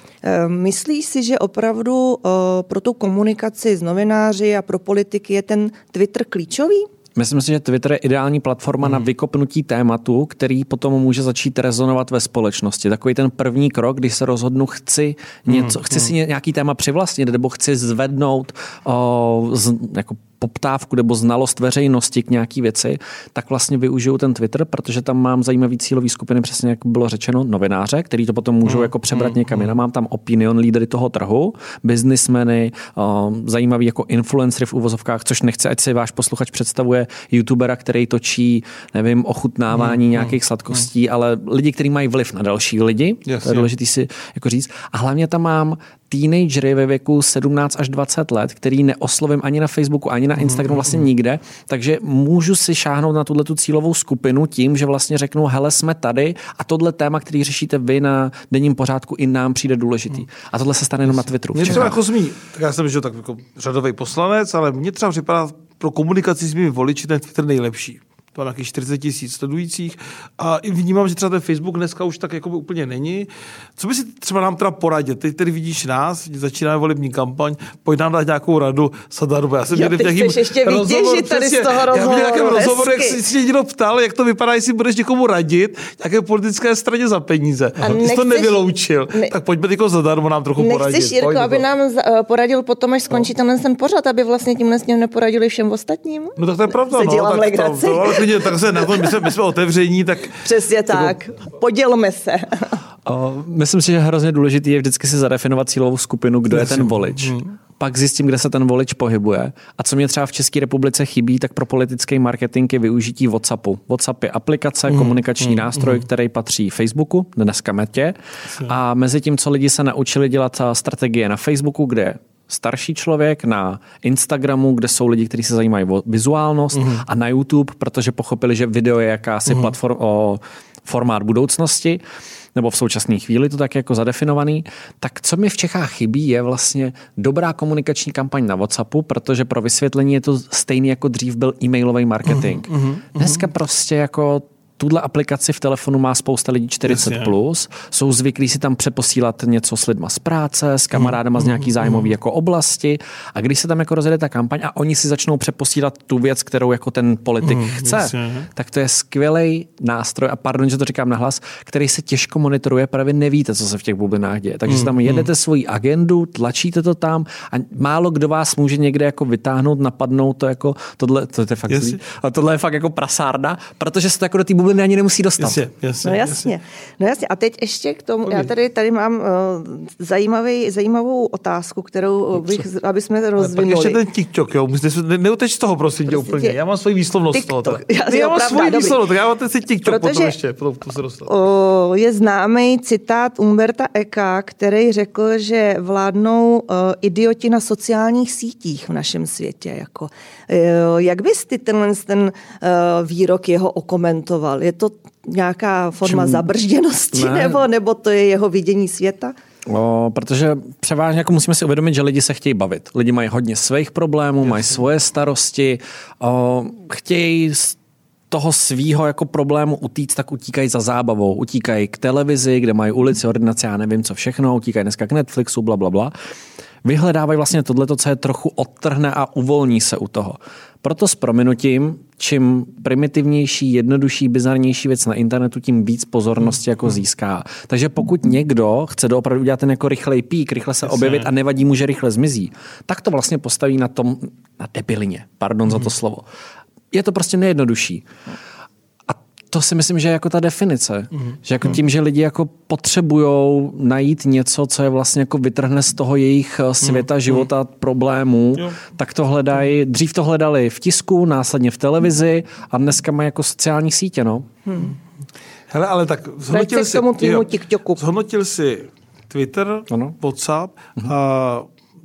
Myslíš si, že opravdu pro tu komunikaci s novináři a pro politiky je ten Twitter klíčový? Myslím si, že Twitter je ideální platforma hmm. na vykopnutí tématu, který potom může začít rezonovat ve společnosti. Takový ten první krok, když se rozhodnu, chci, něco, hmm. chci si nějaký téma přivlastnit, nebo chci zvednout o, z, jako poptávku nebo znalost veřejnosti k nějaký věci, tak vlastně využiju ten Twitter, protože tam mám zajímavý cílový skupiny, přesně jak bylo řečeno, novináře, který to potom můžou mm, jako přebrat mm, někam mm. jinam. Mám tam opinion lídery toho trhu, biznismeny, zajímavý jako influencery v uvozovkách, což nechce, ať si váš posluchač představuje youtubera, který točí, nevím, ochutnávání mm, nějakých sladkostí, ale lidi, kteří mají vliv na další lidi, yes, to je důležité si jako říct. A hlavně tam mám teenagery ve věku 17 až 20 let, který neoslovím ani na Facebooku, ani na Instagramu, vlastně nikde, takže můžu si šáhnout na tuhle tu cílovou skupinu tím, že vlastně řeknu, hele, jsme tady a tohle téma, který řešíte vy na denním pořádku, i nám přijde důležitý. A tohle se stane jenom na Twitteru. Mě třeba jako zmí, tak já jsem že tak jako řadový poslanec, ale mě třeba připadá pro komunikaci s mými voliči ten Twitter nejlepší to má nějakých 40 tisíc sledujících a i vnímám, že třeba ten Facebook dneska už tak jako by úplně není. Co by si třeba nám teda poradit? Ty tedy vidíš nás, začínáme volební kampaň, pojď nám dát nějakou radu sadarbo. Já jsem jo, v nějakým ještě rozhovoru, tady z toho rozhovoru. Já nějakém rozhovoru, jak si, si někdo ptal, jak to vypadá, jestli budeš někomu radit, jaké politické straně za peníze. A nechceš, jsi to nevyloučil, ne, tak pojďme jako zadarmo nám trochu nechceš, poradit. Jirko, Pojď aby to. nám uh, poradil potom, až skončí no. ten pořad, aby vlastně tímhle s ním neporadili všem ostatním? No tak to je pravda. No, tak, to, to, klidně, tak se na to, my jsme, my jsme otevření, tak... Přesně tak. Podělme se. O, myslím si, že hrozně důležité je vždycky si zadefinovat cílovou skupinu, kdo je ten volič. Hmm. Pak zjistím, kde se ten volič pohybuje. A co mě třeba v České republice chybí, tak pro politický marketing je využití WhatsAppu. WhatsApp je aplikace, hmm. komunikační hmm. nástroj, hmm. který patří Facebooku, dneska Metě. A mezi tím, co lidi se naučili dělat strategie na Facebooku, kde starší člověk, na Instagramu, kde jsou lidi, kteří se zajímají o vizuálnost mm-hmm. a na YouTube, protože pochopili, že video je jakási mm-hmm. platform, o, formát budoucnosti nebo v současné chvíli to tak jako zadefinovaný, tak co mi v Čechách chybí, je vlastně dobrá komunikační kampaň na WhatsAppu, protože pro vysvětlení je to stejný jako dřív byl e-mailový marketing. Mm-hmm, Dneska prostě jako tuhle aplikaci v telefonu má spousta lidí 40 Jasně. plus, jsou zvyklí si tam přeposílat něco s lidma z práce, s kamarádama z nějaký zájmový jako oblasti a když se tam jako rozjede ta kampaň a oni si začnou přeposílat tu věc, kterou jako ten politik chce, jasně. tak to je skvělý nástroj a pardon, že to říkám nahlas, který se těžko monitoruje, právě nevíte, co se v těch bublinách děje. Takže si tam jedete svoji agendu, tlačíte to tam a málo kdo vás může někde jako vytáhnout, napadnout to jako tohle, to, to je fakt zlý. a tohle je fakt jako prasárna, protože se to jako do té bubliny ani nemusí dostat. Jasně, jasně, No jasně. No jasně. A teď ještě k tomu, já tady, tady mám uh, zajímavý, zajímavou otázku, kterou bych, aby jsme Ale pak rozvinuli. ještě ten TikTok, jo, musíte, ne, neuteč z toho, prosím tě, Prostě úplně. tě- Já mám svoji výslovnost z toho. TikTok. tak. Já- já mám svoji výslovnost, tak já mám ten si TikTok potom Protože- ještě, potom to se. O, je známý citát Umberta Eka, který řekl, že vládnou uh, idioti na sociálních sítích v našem světě. Jako. Uh, jak bys ty tenhle ten uh, výrok jeho okomentoval? Je to nějaká forma Čím- zabržděnosti Ne. nebo, nebo to je jeho vidění světa? O, protože převážně jako musíme si uvědomit, že lidi se chtějí bavit. Lidi mají hodně svých problémů, mají svoje starosti, o, chtějí toho svýho jako problému utíct, tak utíkají za zábavou. Utíkají k televizi, kde mají ulici, ordinace, já nevím co všechno, utíkají dneska k Netflixu, bla, bla, bla. Vyhledávají vlastně tohleto, co je trochu odtrhne a uvolní se u toho. Proto s prominutím, čím primitivnější, jednodušší, bizarnější věc na internetu, tím víc pozornosti jako získá. Takže pokud někdo chce doopravdy udělat ten jako rychlej pík, rychle se objevit a nevadí mu, že rychle zmizí, tak to vlastně postaví na tom, na debilině, pardon za to slovo. Je to prostě nejjednodušší. To si myslím, že je jako ta definice. Mm. Že jako tím, že lidi jako potřebují najít něco, co je vlastně jako vytrhne z toho jejich eh, světa, života, problémů, Jo. tak to hledají, dřív to hledali v tisku, následně v televizi a dneska mají jako sociální sítě, no. Hele, ale tak zhodnotil si, tomu jo, zhodnotil si Twitter, Ano. WhatsApp, a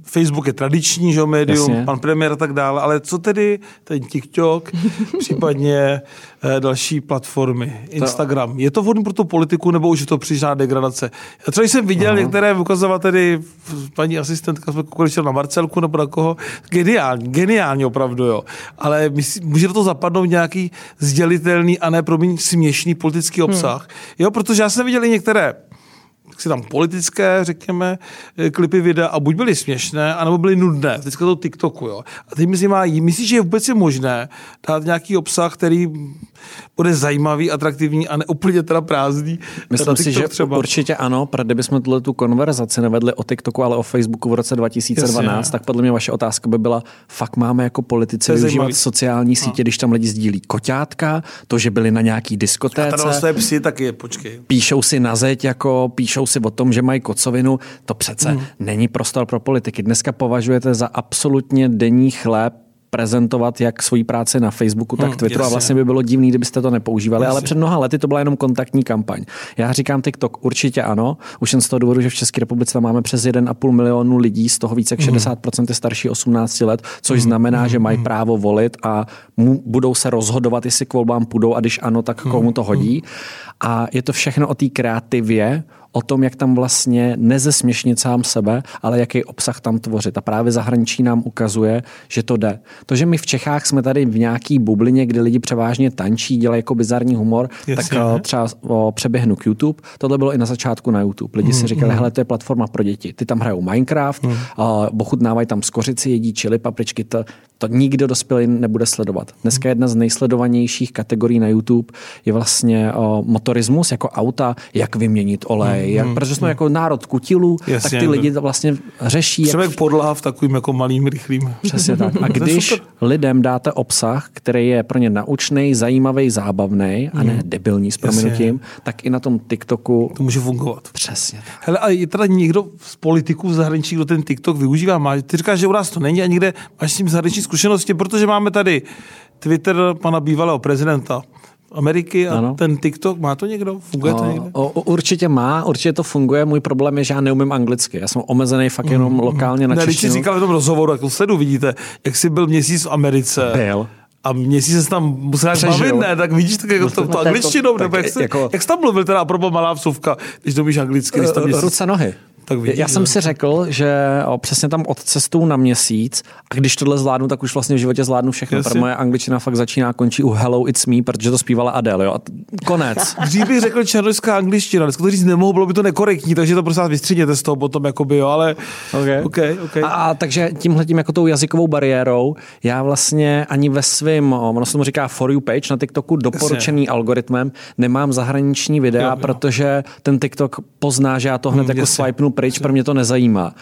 Facebook je tradiční, že médium, Jasně. pan premiér a tak dále, ale co tedy ten TikTok, případně eh, další platformy, Instagram, je to vhodný pro tu politiku, nebo už je to přílišná degradace? Já třeba jsem viděl Aha. některé ukazovateli, paní asistentka jsme koukali na Marcelku nebo na koho, geniální, geniální opravdu, jo. Ale může do toho zapadnout nějaký sdělitelný a ne promiň směšný politický obsah. Jo, protože já jsem viděl i některé si tam politické, řekněme, eh, klipy videa a buď byly směšné, anebo byly nudné. Teďka to TikToku, jo. A teď zajímá, myslíš, že je vůbec je možné dát nějaký obsah, který bude zajímavý, atraktivní a ne úplně teda prázdný? Myslím si, že třeba. určitě ano, protože kdybychom tuhle tu konverzaci nevedli o TikToku, ale o Facebooku v roce 2012, Jasně. tak podle mě vaše otázka by byla, fakt máme jako politici využívat zajímavý. sociální sítě, když tam lidi sdílí koťátka, to, že byli na nějaký A diskotéce. tady své psy taky, počkej. píšou si na zeď, jako píšou si o tom, že mají kocovinu, to přece mm. není prostor pro politiky. Dneska považujete za absolutně denní chléb prezentovat jak svoji práci na Facebooku, tak Hmm, Twitteru a jasně. vlastně by bylo divný, kdybyste to nepoužívali, ale Jasně. před mnoha lety to byla jenom kontaktní kampaň. Já říkám TikTok určitě ano, už jen z toho důvodu, že v České republice tam máme přes 1,5 milionu lidí, z toho více Hmm. jak 60% je starší 18 let, což znamená, že mají právo volit a mu, budou se rozhodovat, jestli k volbám půjdou a když ano, tak komu to hodí. A je to všechno o té kreativě, o tom, jak tam vlastně nezesměšnit sám sebe, ale jaký obsah tam tvořit. A právě zahraničí nám ukazuje, že to jde. To, že my v Čechách jsme tady v nějaký bublině, kde lidi převážně tančí, dělají jako bizarní humor, Jasně. tak eh, třeba o, přeběhnu k YouTube. Tohle bylo i na začátku na YouTube. Lidi si říkali, hele, to je platforma pro děti. Ty tam hrajou Minecraft, mm. ochutnávají tam skořici, jedí čili, papričky, to, to nikdo dospělý nebude sledovat. Dneska jedna z nejsledovanějších kategorií na YouTube je vlastně o, motorismus, jako auta, jak vyměnit olej, jak, protože jsme jako národ kutilů, Jasně. tak ty lidi to vlastně řeší, Třeba jak podlaha v takovým jako malým, rychlým. Přesně tak. A když lidem dáte obsah, který je pro ně naučný, zajímavý, zábavný a ne debilní s prominutím, tak i na tom TikToku To může fungovat. přesně tak. Hele, a je teda někdo z politiků v zahraničí, kdo ten TikTok využívá? Má, ty říkáš, že u nás to není a někde máš s tím zahraniční zkušenosti, protože máme tady Twitter pana bývalého prezidenta Ameriky a Ano. ten TikTok, má to někdo? Funguje to někde? O, o, určitě má, určitě to funguje. Můj problém je, že já neumím anglicky. Já jsem omezený fakt jenom lokálně na Ne, když jsi češtinu. říkal v tom rozhovoru, jako sledu, vidíte, jak jsi byl měsíc v Americe. Byl. A měsíc se tam musel nějak bavit, ne? Tak vidíš, tak jako to, no, to to je to- angličtinou, nebo jak, jsi, jako- jak jsi tam mluvil, teda a malá vsuvka, když to umíš anglicky, když tam měsíc. Ruce, nohy. Tak vidíš, Já jsem si řekl, že o, přesně tam od cestou na měsíc a když tohle zvládnu, tak už vlastně v životě zvládnu všechno. Jasně. Pro moje angličtina fakt začíná a končí u Hello It's Me, protože to zpívala Adele. Jo? A t- konec. Dřív bych řekl černožská angličtina, dneska to říct nemohu, bylo by to nekorektní, takže to prosím vás vystřídněte z toho potom, jakoby, jo, ale Okay. okay, okay. A, a takže tímhle tím jako tou jazykovou bariérou, já vlastně ani ve svém, ono se tomu říká For You page na TikToku, doporučený algoritmem, nemám zahraniční videa, Jo, jo, jo. jo. protože ten TikTok pozná, že já to hned Hmm, jako jasně. swipenu pryč, pro mě to nezajímá.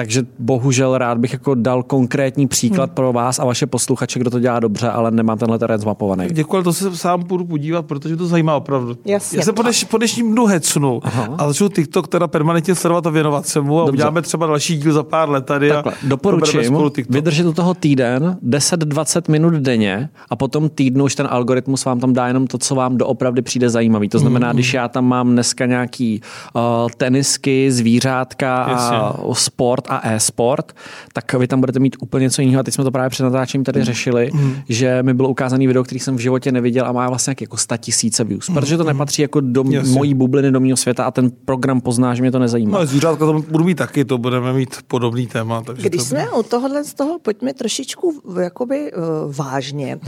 Takže bohužel rád bych jako dal konkrétní příklad Hmm. pro vás a vaše posluchače, kdo to dělá dobře, ale nemám tenhle terén zmapovaný. Děkuji, ale to se sám půjdu podívat, protože to zajímá opravdu. Jasně. Já se po, dneš, po dnešním dnu hecnu a začnu TikTok teda permanentně sledovat a věnovat se mu a Dobře. uděláme třeba další díl za pár let tady Takhle, a doporučím vydržet u toho týden, 10-20 minut denně a potom týdnu už ten algoritmus vám tam dá jenom to, co vám doopravdy přijde zajímavý. To znamená, Mm-hmm. když já tam mám dneska nějaký uh, tenisky, zvířátka a Jasně. sport a e-sport, tak vy tam budete mít úplně něco jiného. A teď jsme to právě před natáčením tady řešili, že mi bylo ukázaný video, který jsem v životě neviděl a má vlastně jako 100 tisíce views, protože to nepatří jako do Jasně. mojí bubliny, do mého světa a ten program pozná, že mě to nezajímá. No, ale zvířátka tam budu mít taky, to budeme mít podobný téma. Takže Když to jsme u tohohle z toho, pojďme trošičku jakoby uh, vážně.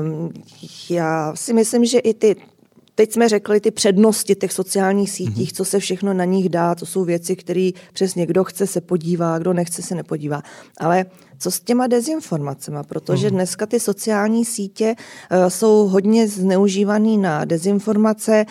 Um, já si myslím, že i ty Teď jsme řekli ty přednosti těch sociálních sítích, co se všechno na nich dá, to jsou věci, které přesně kdo chce se podívá, kdo nechce se nepodívá. Ale co s těma dezinformacemi? Protože dneska ty sociální sítě uh, jsou hodně zneužívaný na dezinformace.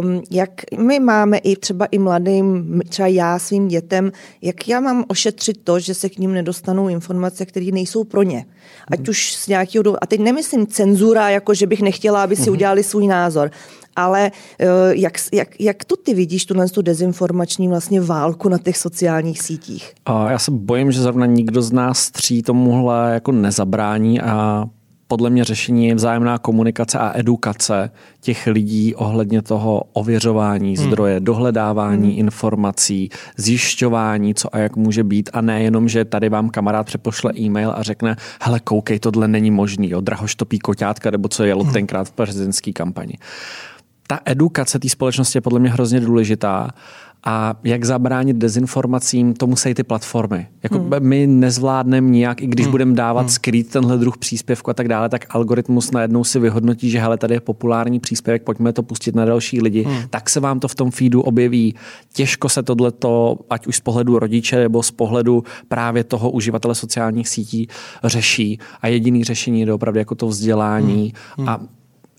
Um, jak my máme i třeba i mladým, třeba já svým dětem, jak já mám ošetřit to, že se k ním nedostanou informace, které nejsou pro ně. Ať už z nějakého důvodu. A teď nemyslím cenzura, jako že bych nechtěla, aby si udělali svůj názor. Ale eh, jak, jak, jak to ty vidíš, tuhle tu dezinformační vlastně válku na těch sociálních sítích? A já se bojím, že zrovna nikdo z nás tří tomuhle jako nezabrání a podle mě řešení je vzájemná komunikace a edukace těch lidí ohledně toho ověřování zdroje, dohledávání informací, zjišťování, co a jak může být a nejenom, že tady vám kamarád přepošle e-mail a řekne, hele, koukej, tohle není možný, jo, drahoštopí koťátka, nebo co jelo tenkrát v prezidentské kampani ta edukace té společnosti je podle mě hrozně důležitá. A jak zabránit dezinformacím, to musí ty platformy. Jako hmm. my nezvládneme nijak, i když hmm. budeme dávat hmm. skrýt tenhle druh příspěvku a tak dále, tak algoritmus najednou si vyhodnotí, že hele, tady je populární příspěvek, pojďme to pustit na další lidi, hmm. tak se vám to v tom feedu objeví. Těžko se tohleto, ať už z pohledu rodiče nebo z pohledu právě toho uživatele sociálních sítí řeší. A jediný řešení je opravdu jako to vzdělání hmm. a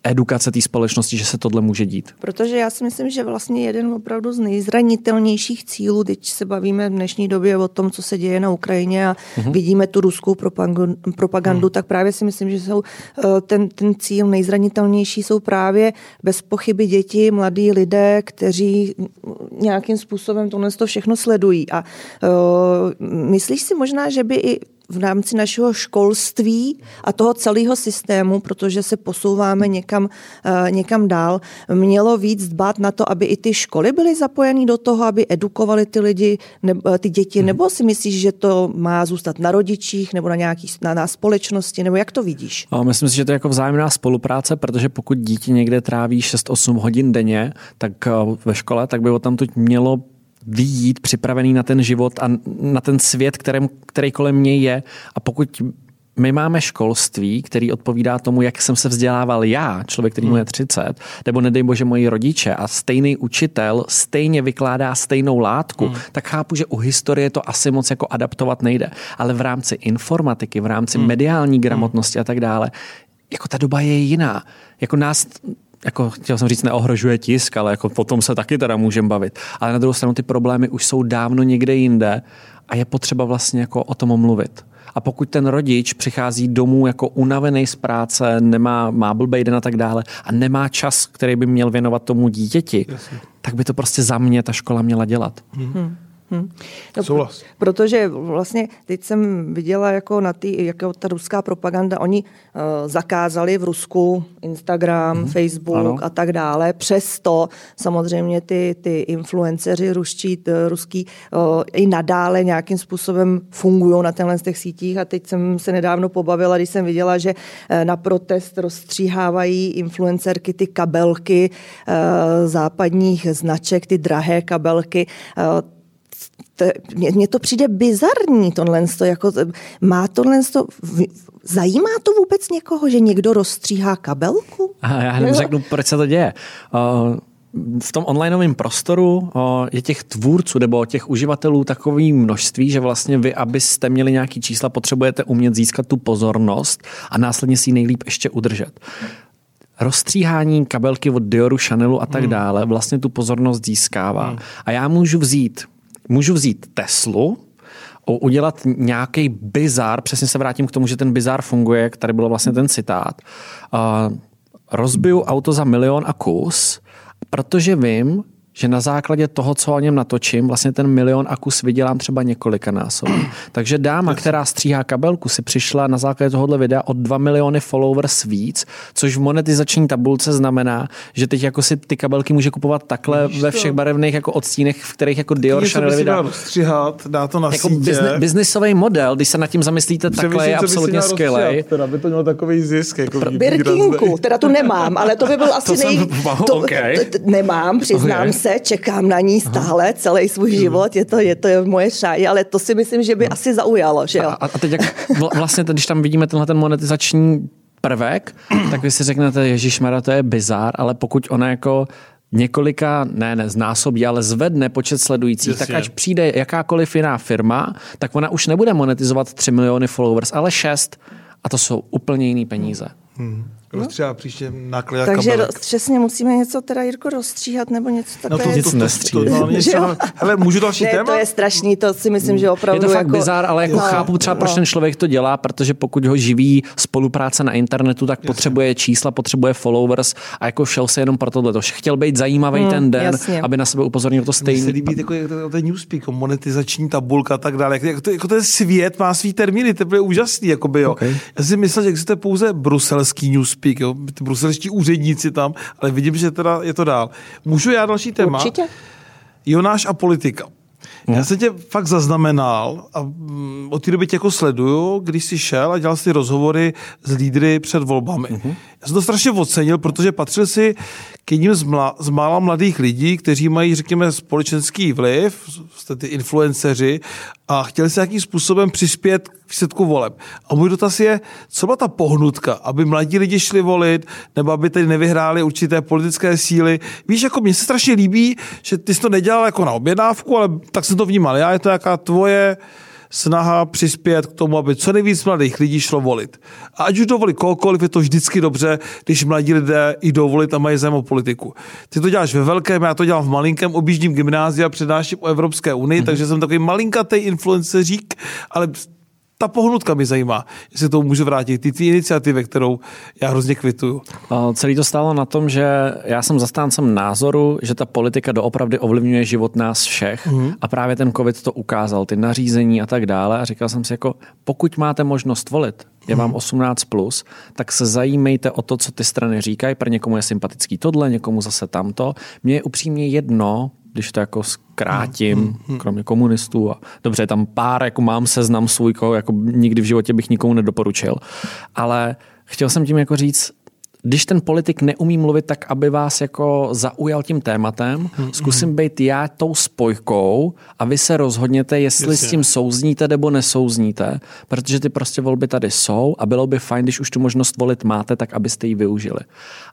edukace té společnosti, že se tohle může dít. Protože já si myslím, že vlastně jeden opravdu z nejzranitelnějších cílů, teď se bavíme v dnešní době o tom, co se děje na Ukrajině a uh-huh. vidíme tu ruskou propagandu, propagandu uh-huh. tak právě si myslím, že jsou eh, ten, ten cíl nejzranitelnější jsou právě bez pochyby děti, mladí lidé, kteří nějakým způsobem tohle to všechno sledují. A uh, myslíš si možná, že by i v rámci našeho školství a toho celého systému, protože se posouváme někam, uh, někam dál, mělo víc dbát na to, aby i ty školy byly zapojeny do toho, aby edukovali ty lidi, ne, ty děti, hmm. nebo si myslíš, že to má zůstat na rodičích nebo na nějaký na, na společnosti, nebo jak to vidíš? A myslím si, že to je jako vzájemná spolupráce, protože pokud dítě někde tráví 6-8 hodin denně, tak ve škole, tak by ho tam mělo vyjít připravený na ten život a na ten svět, kterém, který kolem něj je. A pokud my máme školství, který odpovídá tomu, jak jsem se vzdělával já, člověk, který mu je 30, nebo nedej bože moji rodiče a stejný učitel stejně vykládá stejnou látku, hmm. tak chápu, že u historie to asi moc jako adaptovat nejde. Ale v rámci informatiky, v rámci hmm. mediální gramotnosti a tak dále, jako ta doba je jiná. Jako nás jako chtěl jsem říct, neohrožuje tisk, ale jako potom se taky teda můžeme bavit. Ale na druhou stranu ty problémy už jsou dávno někde jinde a je potřeba vlastně jako o tom mluvit. A pokud ten rodič přichází domů jako unavený z práce, nemá, má blbej den a tak dále a nemá čas, který by měl věnovat tomu dítěti, Jasně. tak by to prostě za mě ta škola měla dělat. Hmm. Hmm. No, Souhlas. Protože vlastně teď jsem viděla jako na ty, jako ta ruská propaganda, oni uh, zakázali v Rusku Instagram, hmm. Facebook ano. a tak dále. Přesto samozřejmě ty, ty influenceři ruští, t, ruský uh, i nadále nějakým způsobem fungují na těchto těch sítích a teď jsem se nedávno pobavila, když jsem viděla, že uh, na protest rozstříhávají influencerky ty kabelky uh, západních značek, ty drahé kabelky. Uh, to, mně, mně to přijde bizarní, tohle, to, jako, má tohle, to, zajímá to vůbec někoho, že někdo rozstříhá kabelku? A já hned řeknu, proč se to děje. Uh, v tom onlineovém prostoru je těch tvůrců nebo těch uživatelů takové množství, že vlastně vy, abyste měli nějaký čísla, potřebujete umět získat tu pozornost a následně si ji nejlíp ještě udržet. Rozstříhání kabelky od Dioru, Chanelu a tak hmm. dále vlastně tu pozornost získává. Hmm. A já můžu vzít, můžu vzít Teslu, udělat nějaký bizar, přesně se vrátím k tomu, že ten bizar funguje, jak tady byl vlastně ten citát, uh, rozbiju auto za milion a kus, protože vím, že na základě toho, co o něm natočím, vlastně ten milion a kus vydělám třeba několika násobně. Takže dáma, která stříhá kabelku, si přišla na základě tohohle videa o 2 miliony followers víc, což v monetizační tabulce znamená, že teď jako si ty kabelky může kupovat takhle Víš ve všech to? barevných jako odstínech, v kterých jako Dior Chanel vydá. Stříhat, dá to na jako sítě. biznisový model, když se nad tím zamyslíte, Přemýšlím, takhle je absolutně skvělý. Teda by to mělo takový zisk. Jako Birkinku, teda tu nemám, ale to by byl asi to nej... Jsem, to, okay. to, to, nemám, přiznám okay se, čekám na ní stále Aha. celý svůj život, je to, je to moje šáje, ale to si myslím, že by no. asi zaujalo, že jo? A, a teď jak vlastně, když tam vidíme tenhle ten monetizační prvek, tak vy si řeknete, Ježíš to je bizár, ale pokud ona jako několika, ne, ne, znásobí, ale zvedne počet sledujících, Jasně. tak ať přijde jakákoliv jiná firma, tak ona už nebude monetizovat 3 miliony followers, ale 6. A to jsou úplně jiný peníze. Hmm. Rozstříhat no. příště náklad Takže roz, přesně musíme něco teda, Jirko, rozstříhat nebo něco takové. No to, to, něco, hele, můžu další ne, téma? to je strašný, to si myslím, že opravdu Je to fakt jako, bizár, ale jako no, chápu třeba, proč no. ten člověk to dělá, protože pokud ho živí spolupráce na internetu, tak jasně. potřebuje čísla, potřebuje followers a jako šel se jenom pro tohle. Chtěl být zajímavý hmm, ten den, jasně. aby na sebe upozornil to stejný. Mně se líbí jako, jako ten newspeak, monetizační tabulka a tak dále. Jako, to, jako ten svět má svý termíny, to je úžasný. Jakoby, jo. Okay. Já si myslel, že existuje pouze bruselský newspeak, jo. Ty bruselští úředníci tam, ale vidím, že teda je to dál. Můžu já další téma? Určitě. Jonáš a politika. Já no. jsem tě fakt zaznamenal a mm, od té doby tě jako sleduju, když jsi šel a dělal si rozhovory s lídry před volbami. Uh-huh. Já jsem to strašně ocenil, protože patřil si k jedním z, mla, z mála mladých lidí, kteří mají, řekněme, společenský vliv, jste ty influenceři, a chtěli se nějakým způsobem přispět k výsledku voleb. A můj dotaz je, co byla ta pohnutka, aby mladí lidi šli volit, nebo aby tady nevyhráli určité politické síly. Víš, jako mně se strašně líbí, že ty jsi to nedělal jako na objednávku, ale tak jsem to vnímal. Já je to jaká tvoje snaha přispět k tomu, aby co nejvíc mladých lidí šlo volit. A ať už dovolí kohokoliv, je to vždycky dobře, když mladí lidé jdou volit a mají zájem o politiku. Ty to děláš ve velkém, já to dělám v malinkém, objíždím gymnázia, přednáším o Evropské unii, mm-hmm. takže jsem takový malinkatý influenceřík, ale ta pohnutka mi zajímá, jestli to můžu vrátit. Ty, ty iniciativy, kterou já hrozně kvituju. Celý to stálo na tom, že já jsem zastáncem názoru, že ta politika doopravdy ovlivňuje život nás všech mm. a právě ten covid to ukázal, ty nařízení a tak dále a říkal jsem si jako, pokud máte možnost volit, je vám 18+, plus, tak se zajímejte o to, co ty strany říkají. Pro někomu je sympatický tohle, někomu zase tamto. Mně je upřímně jedno, když to jako zkrátím, hmm, hmm, hmm. kromě komunistů. A dobře, tam pár, jako mám seznam svůj, koho jako nikdy v životě bych nikomu nedoporučil. Ale chtěl jsem tím jako říct, když ten politik neumí mluvit tak, aby vás jako zaujal tím tématem, hmm, zkusím hmm. být já tou spojkou a vy se rozhodněte, jestli Jasně. s tím souzníte nebo nesouzníte, protože ty prostě volby tady jsou a bylo by fajn, když už tu možnost volit máte, tak abyste ji využili.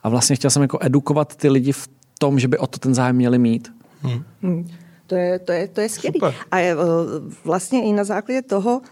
A vlastně chtěl jsem jako edukovat ty lidi v tom, že by o to ten zájem měli mít. Hmm. Hmm. To je, to je, to je skvělé. A je, vlastně i na základě toho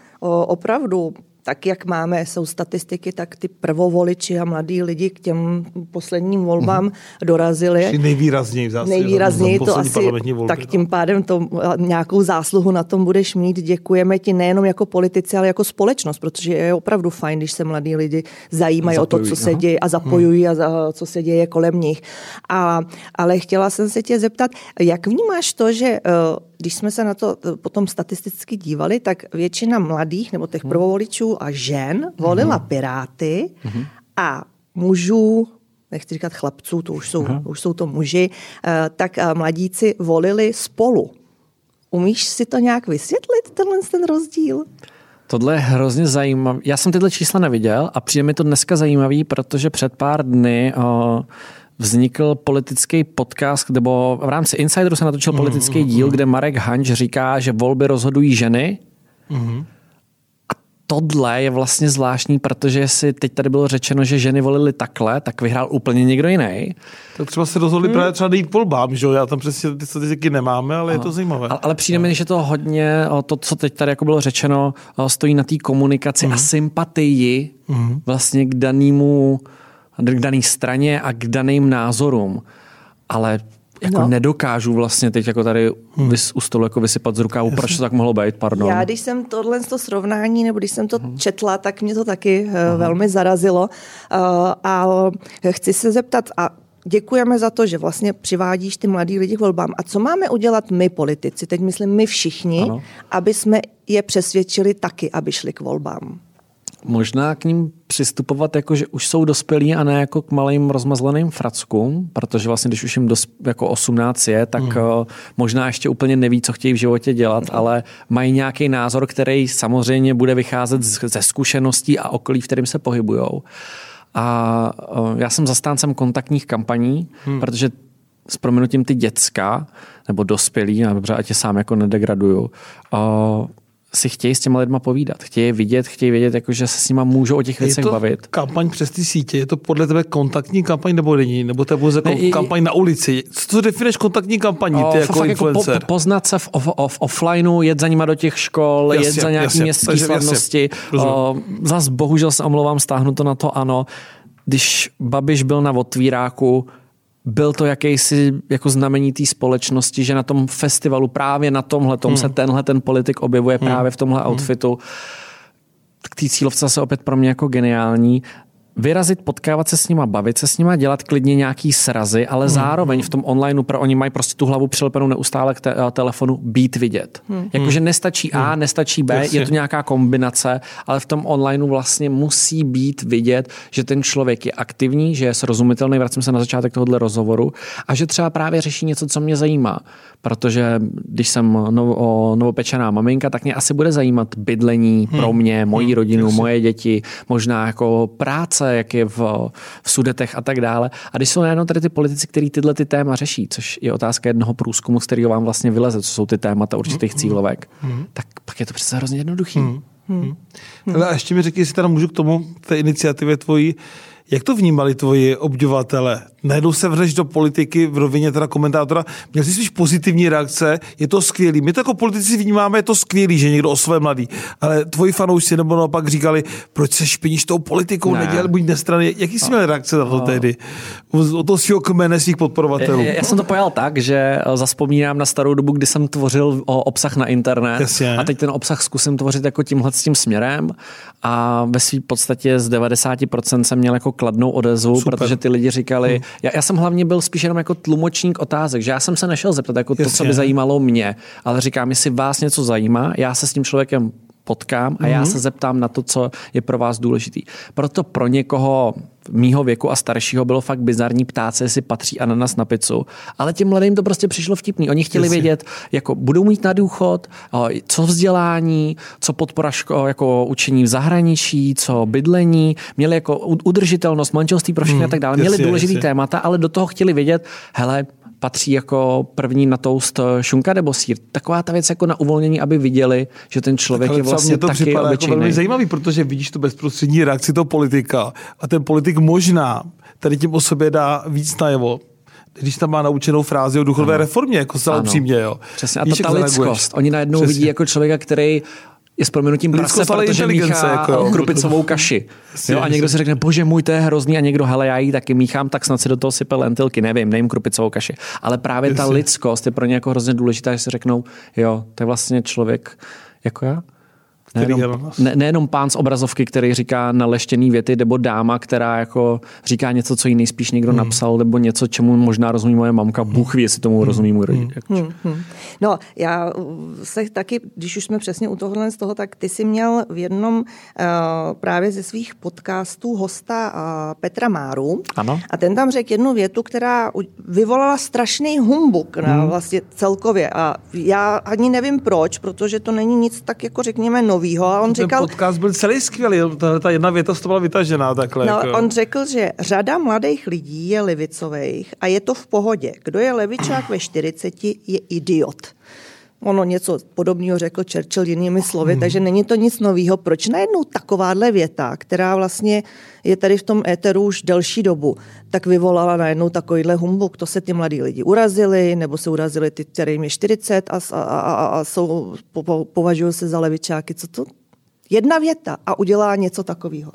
opravdu tak jak máme, jsou statistiky, tak ty prvovoliči a mladí lidi k těm posledním volbám mm dorazili. Či nejvýrazněji v zásadě. Nejvýrazněji to asi, tak tím pádem to, nějakou zásluhu na tom budeš mít. Děkujeme ti nejenom jako politici, ale jako společnost, protože je opravdu fajn, když se mladí lidi zajímají zapojují, o to, co se aha. děje a zapojují hmm. a za, co se děje kolem nich. A, ale chtěla jsem se tě zeptat, jak vnímáš to, že uh, když jsme se na to eh, potom statisticky dívali, tak většina mladých nebo těch mhm. prvovoličů a žen volila mhm. Piráty mhm. a mužů nechci říkat chlapců, to už jsou, uh už jsou to muži, eh, tak eh, mladíci volili spolu. Umíš si to nějak vysvětlit, tenhle ten rozdíl? Tohle je hrozně zajímavé. Já jsem tyhle čísla neviděl a přijde mi to dneska zajímavý, protože před pár dny o, vznikl politický podcast, nebo v rámci Insideru se natočil politický díl, kde Marek Hanč říká, že volby rozhodují ženy. A tohle je vlastně zvláštní, protože si teď tady bylo řečeno, že ženy volily takhle, tak vyhrál úplně někdo jiný. Tak třeba se rozhodli hmm. právě třeba jít k volbám, že jo? Já tam přesně ty statistiky nemáme, ale je to zajímavé. Ale, ale přijde mi, že to hodně, to, co teď tady jako bylo řečeno, stojí na té komunikaci a sympatii vlastně k danému, k dané straně a k daným názorům. Ale jako No. nedokážu vlastně teď jako tady vys, u stolu jako vysypat z rukávu, proč to tak mohlo být, pardon. Já, když jsem tohle to srovnání, nebo když jsem to četla, tak mě to taky uh, velmi zarazilo. Uh, a chci se zeptat, a děkujeme za to, že vlastně přivádíš ty mladý lidi k volbám. A co máme udělat my politici, teď myslím my všichni, ano. aby jsme je přesvědčili taky, aby šli k volbám? Možná k ním přistupovat jako, že už jsou dospělí a ne jako k malým rozmazleným frackům, protože vlastně, když už jim dos, jako 18 je, tak mm. možná ještě úplně neví, co chtějí v životě dělat, ale mají nějaký názor, který samozřejmě bude vycházet z- ze zkušeností a okolí, v kterým se pohybujou. A eh, já jsem zastáncem kontaktních kampaní, hmm. protože s proměnutím ty děcka, nebo dospělí, a dobře, ať je sám jako nedegraduju, uh, si chtějí s těma lidma povídat. Chtějí je vidět, chtějí vědět, jako, že se s nima můžou o těch Je věcech to bavit. kampaň přes ty sítě, je to podle tebe kontaktní kampaň nebo není? Nebo to je pouze jako Ne, kampaň na ulici? Co to definuješ kontaktní kampaní, ty O, jako fakt jako po, influencer? po, poznat se v, off, off, offlineu, jet za nima do těch škol, Jasně, jet za nějaký jasně. městské Takže jasně, slavnosti. rozumím. O, zas bohužel se omlouvám, stáhnu to na to ano. Když Babiš byl na otvíráku, byl to jakýsi jako znamení té společnosti, že na tom festivalu právě na tomhle hmm. se tenhle ten politik objevuje hmm. právě v tomhle outfitu. K té cílovce zase opět pro mě jako geniální. Vyrazit, potkávat se s nima, bavit se s nima, dělat klidně nějaký srazy, ale zároveň v tom onlineu pro oni mají prostě tu hlavu přilepenou neustále k te- telefonu být vidět. Jakože nestačí A, nestačí B, Jasně. je to nějaká kombinace, ale v tom onlineu vlastně musí být vidět, že ten člověk je aktivní, že je srozumitelný, vracím se na začátek tohohle rozhovoru, a že třeba právě řeší něco, co mě zajímá. Protože když jsem novo, novopečená maminka, tak mě asi bude zajímat bydlení pro mě, moji rodinu, moje děti, možná jako práce, jak je v, v sudetech a tak dále. A když jsou najednou tady ty politici, kteří tyhle ty téma řeší, což je otázka jednoho průzkumu, z kterého vám vlastně vyleze, co jsou ty témata určitých cílovek, tak pak je to přece hrozně jednoduchý. Ale a ještě mi řekni, jestli teda můžu k tomu, té iniciativě tvojí, jak to vnímali tvoji obdivatele? Najednou se vřeš do politiky v rovině teda komentátora. Měl jsi spíš pozitivní reakce, je to skvělý. My to jako politici vnímáme, je to skvělý, že někdo osvoje mladý. Ale tvoji fanoušci nebo naopak říkali, proč se špiníš tou politikou, Ne. ne. nedělal buď nestrany. Jaký jsi měl reakce na to tehdy? O to svého kmene svých podporovatelů. Já, já jsem to pojal tak, že eh, zaspomínám na starou dobu, kdy jsem tvořil o obsah na internet Jasně. a teď ten obsah zkusím tvořit jako tímhle s tím směrem a ve své podstatě z 90% jsem měl jako kladnou odezvu, Super. protože ty lidi říkali, já, já jsem hlavně byl spíš jenom jako tlumočník otázek, že já jsem se nešel zeptat jako to, co Jasně. by zajímalo mě, ale říkám, jestli vás něco zajímá, já se s tím člověkem potkám a já se zeptám na to, co je pro vás důležitý. Proto pro někoho mýho věku a staršího bylo fakt bizarní ptát se, jestli patří ananas na pizzu. Ale těm mladým to prostě přišlo vtipný. Oni chtěli Jasně. vědět, jako budou mít na důchod, o, co vzdělání, co podpora ško, jako učení v zahraničí, co bydlení, měli jako udržitelnost, manželství pro všechny a tak dále. Měli jasně, důležitý jasně. témata, ale do toho chtěli vědět, hele, patří jako první na toast eh, šunka nebo sír. Taková ta věc jako na uvolnění, aby viděli, že ten člověk Ale je vlastně to taky připadá jako velmi obyčejný. zajímavý, protože vidíš tu bezprostřední reakci toho politika a ten politik možná tady tím o sobě dá víc najevo, když tam má naučenou frázi o důchodové reformě, jako zcela Ano. upřímně, jo. Přesně. A Víš, ta, lidskost. Oni najednou Přesně. vidí jako člověka, který je s proměnutím prase, protože míchá jako krupicovou kaši. Jo, a někdo si řekne, bože můj, to je hrozný, a někdo, hele, já ji taky míchám, tak snad si do toho sype lentilky, nevím, nejím krupicovou kaši. Ale právě ta lidskost je pro ně jako hrozně důležitá, že si řeknou, jo, to je vlastně člověk jako já. Nejenom, nás. ne, nejenom pán z obrazovky, který říká naleštěný věty, nebo dáma, která jako říká něco, co jí nejspíš někdo Hmm. napsal, nebo něco, čemu možná rozumí moje mamka. Bůh ví, jestli tomu rozumí můj rodič. Hmm. No, já uh, se taky, když už jsme přesně u tohohle z toho, tak ty jsi měl v jednom uh, právě ze svých podcastů hosta uh, Petra Máru. Ano. A ten tam řekl jednu větu, která vyvolala strašný humbuk na vlastně celkově. A já ani nevím proč, protože to není nic tak jako řekněme novýho. A on Ten říkal, podcast byl celý skvělý, ta, ta jedna věta z toho byla vytažená takhle. No, jako. on řekl, že řada mladých lidí je levicových a je to v pohodě. Kdo je levičák ve 40, je idiot. Ono něco podobného řekl Churchill jinými slovy, Hmm. takže není to nic nového. Proč najednou takováhle věta, která vlastně je tady v tom éteru už delší dobu, tak vyvolala najednou takovýhle humbuk. To se ty mladí lidi urazili, nebo se urazili ty, kterým je 40 a, a, a, a, a jsou, po, po, považují se za levičáky. Co to? Jedna věta a udělá něco takového.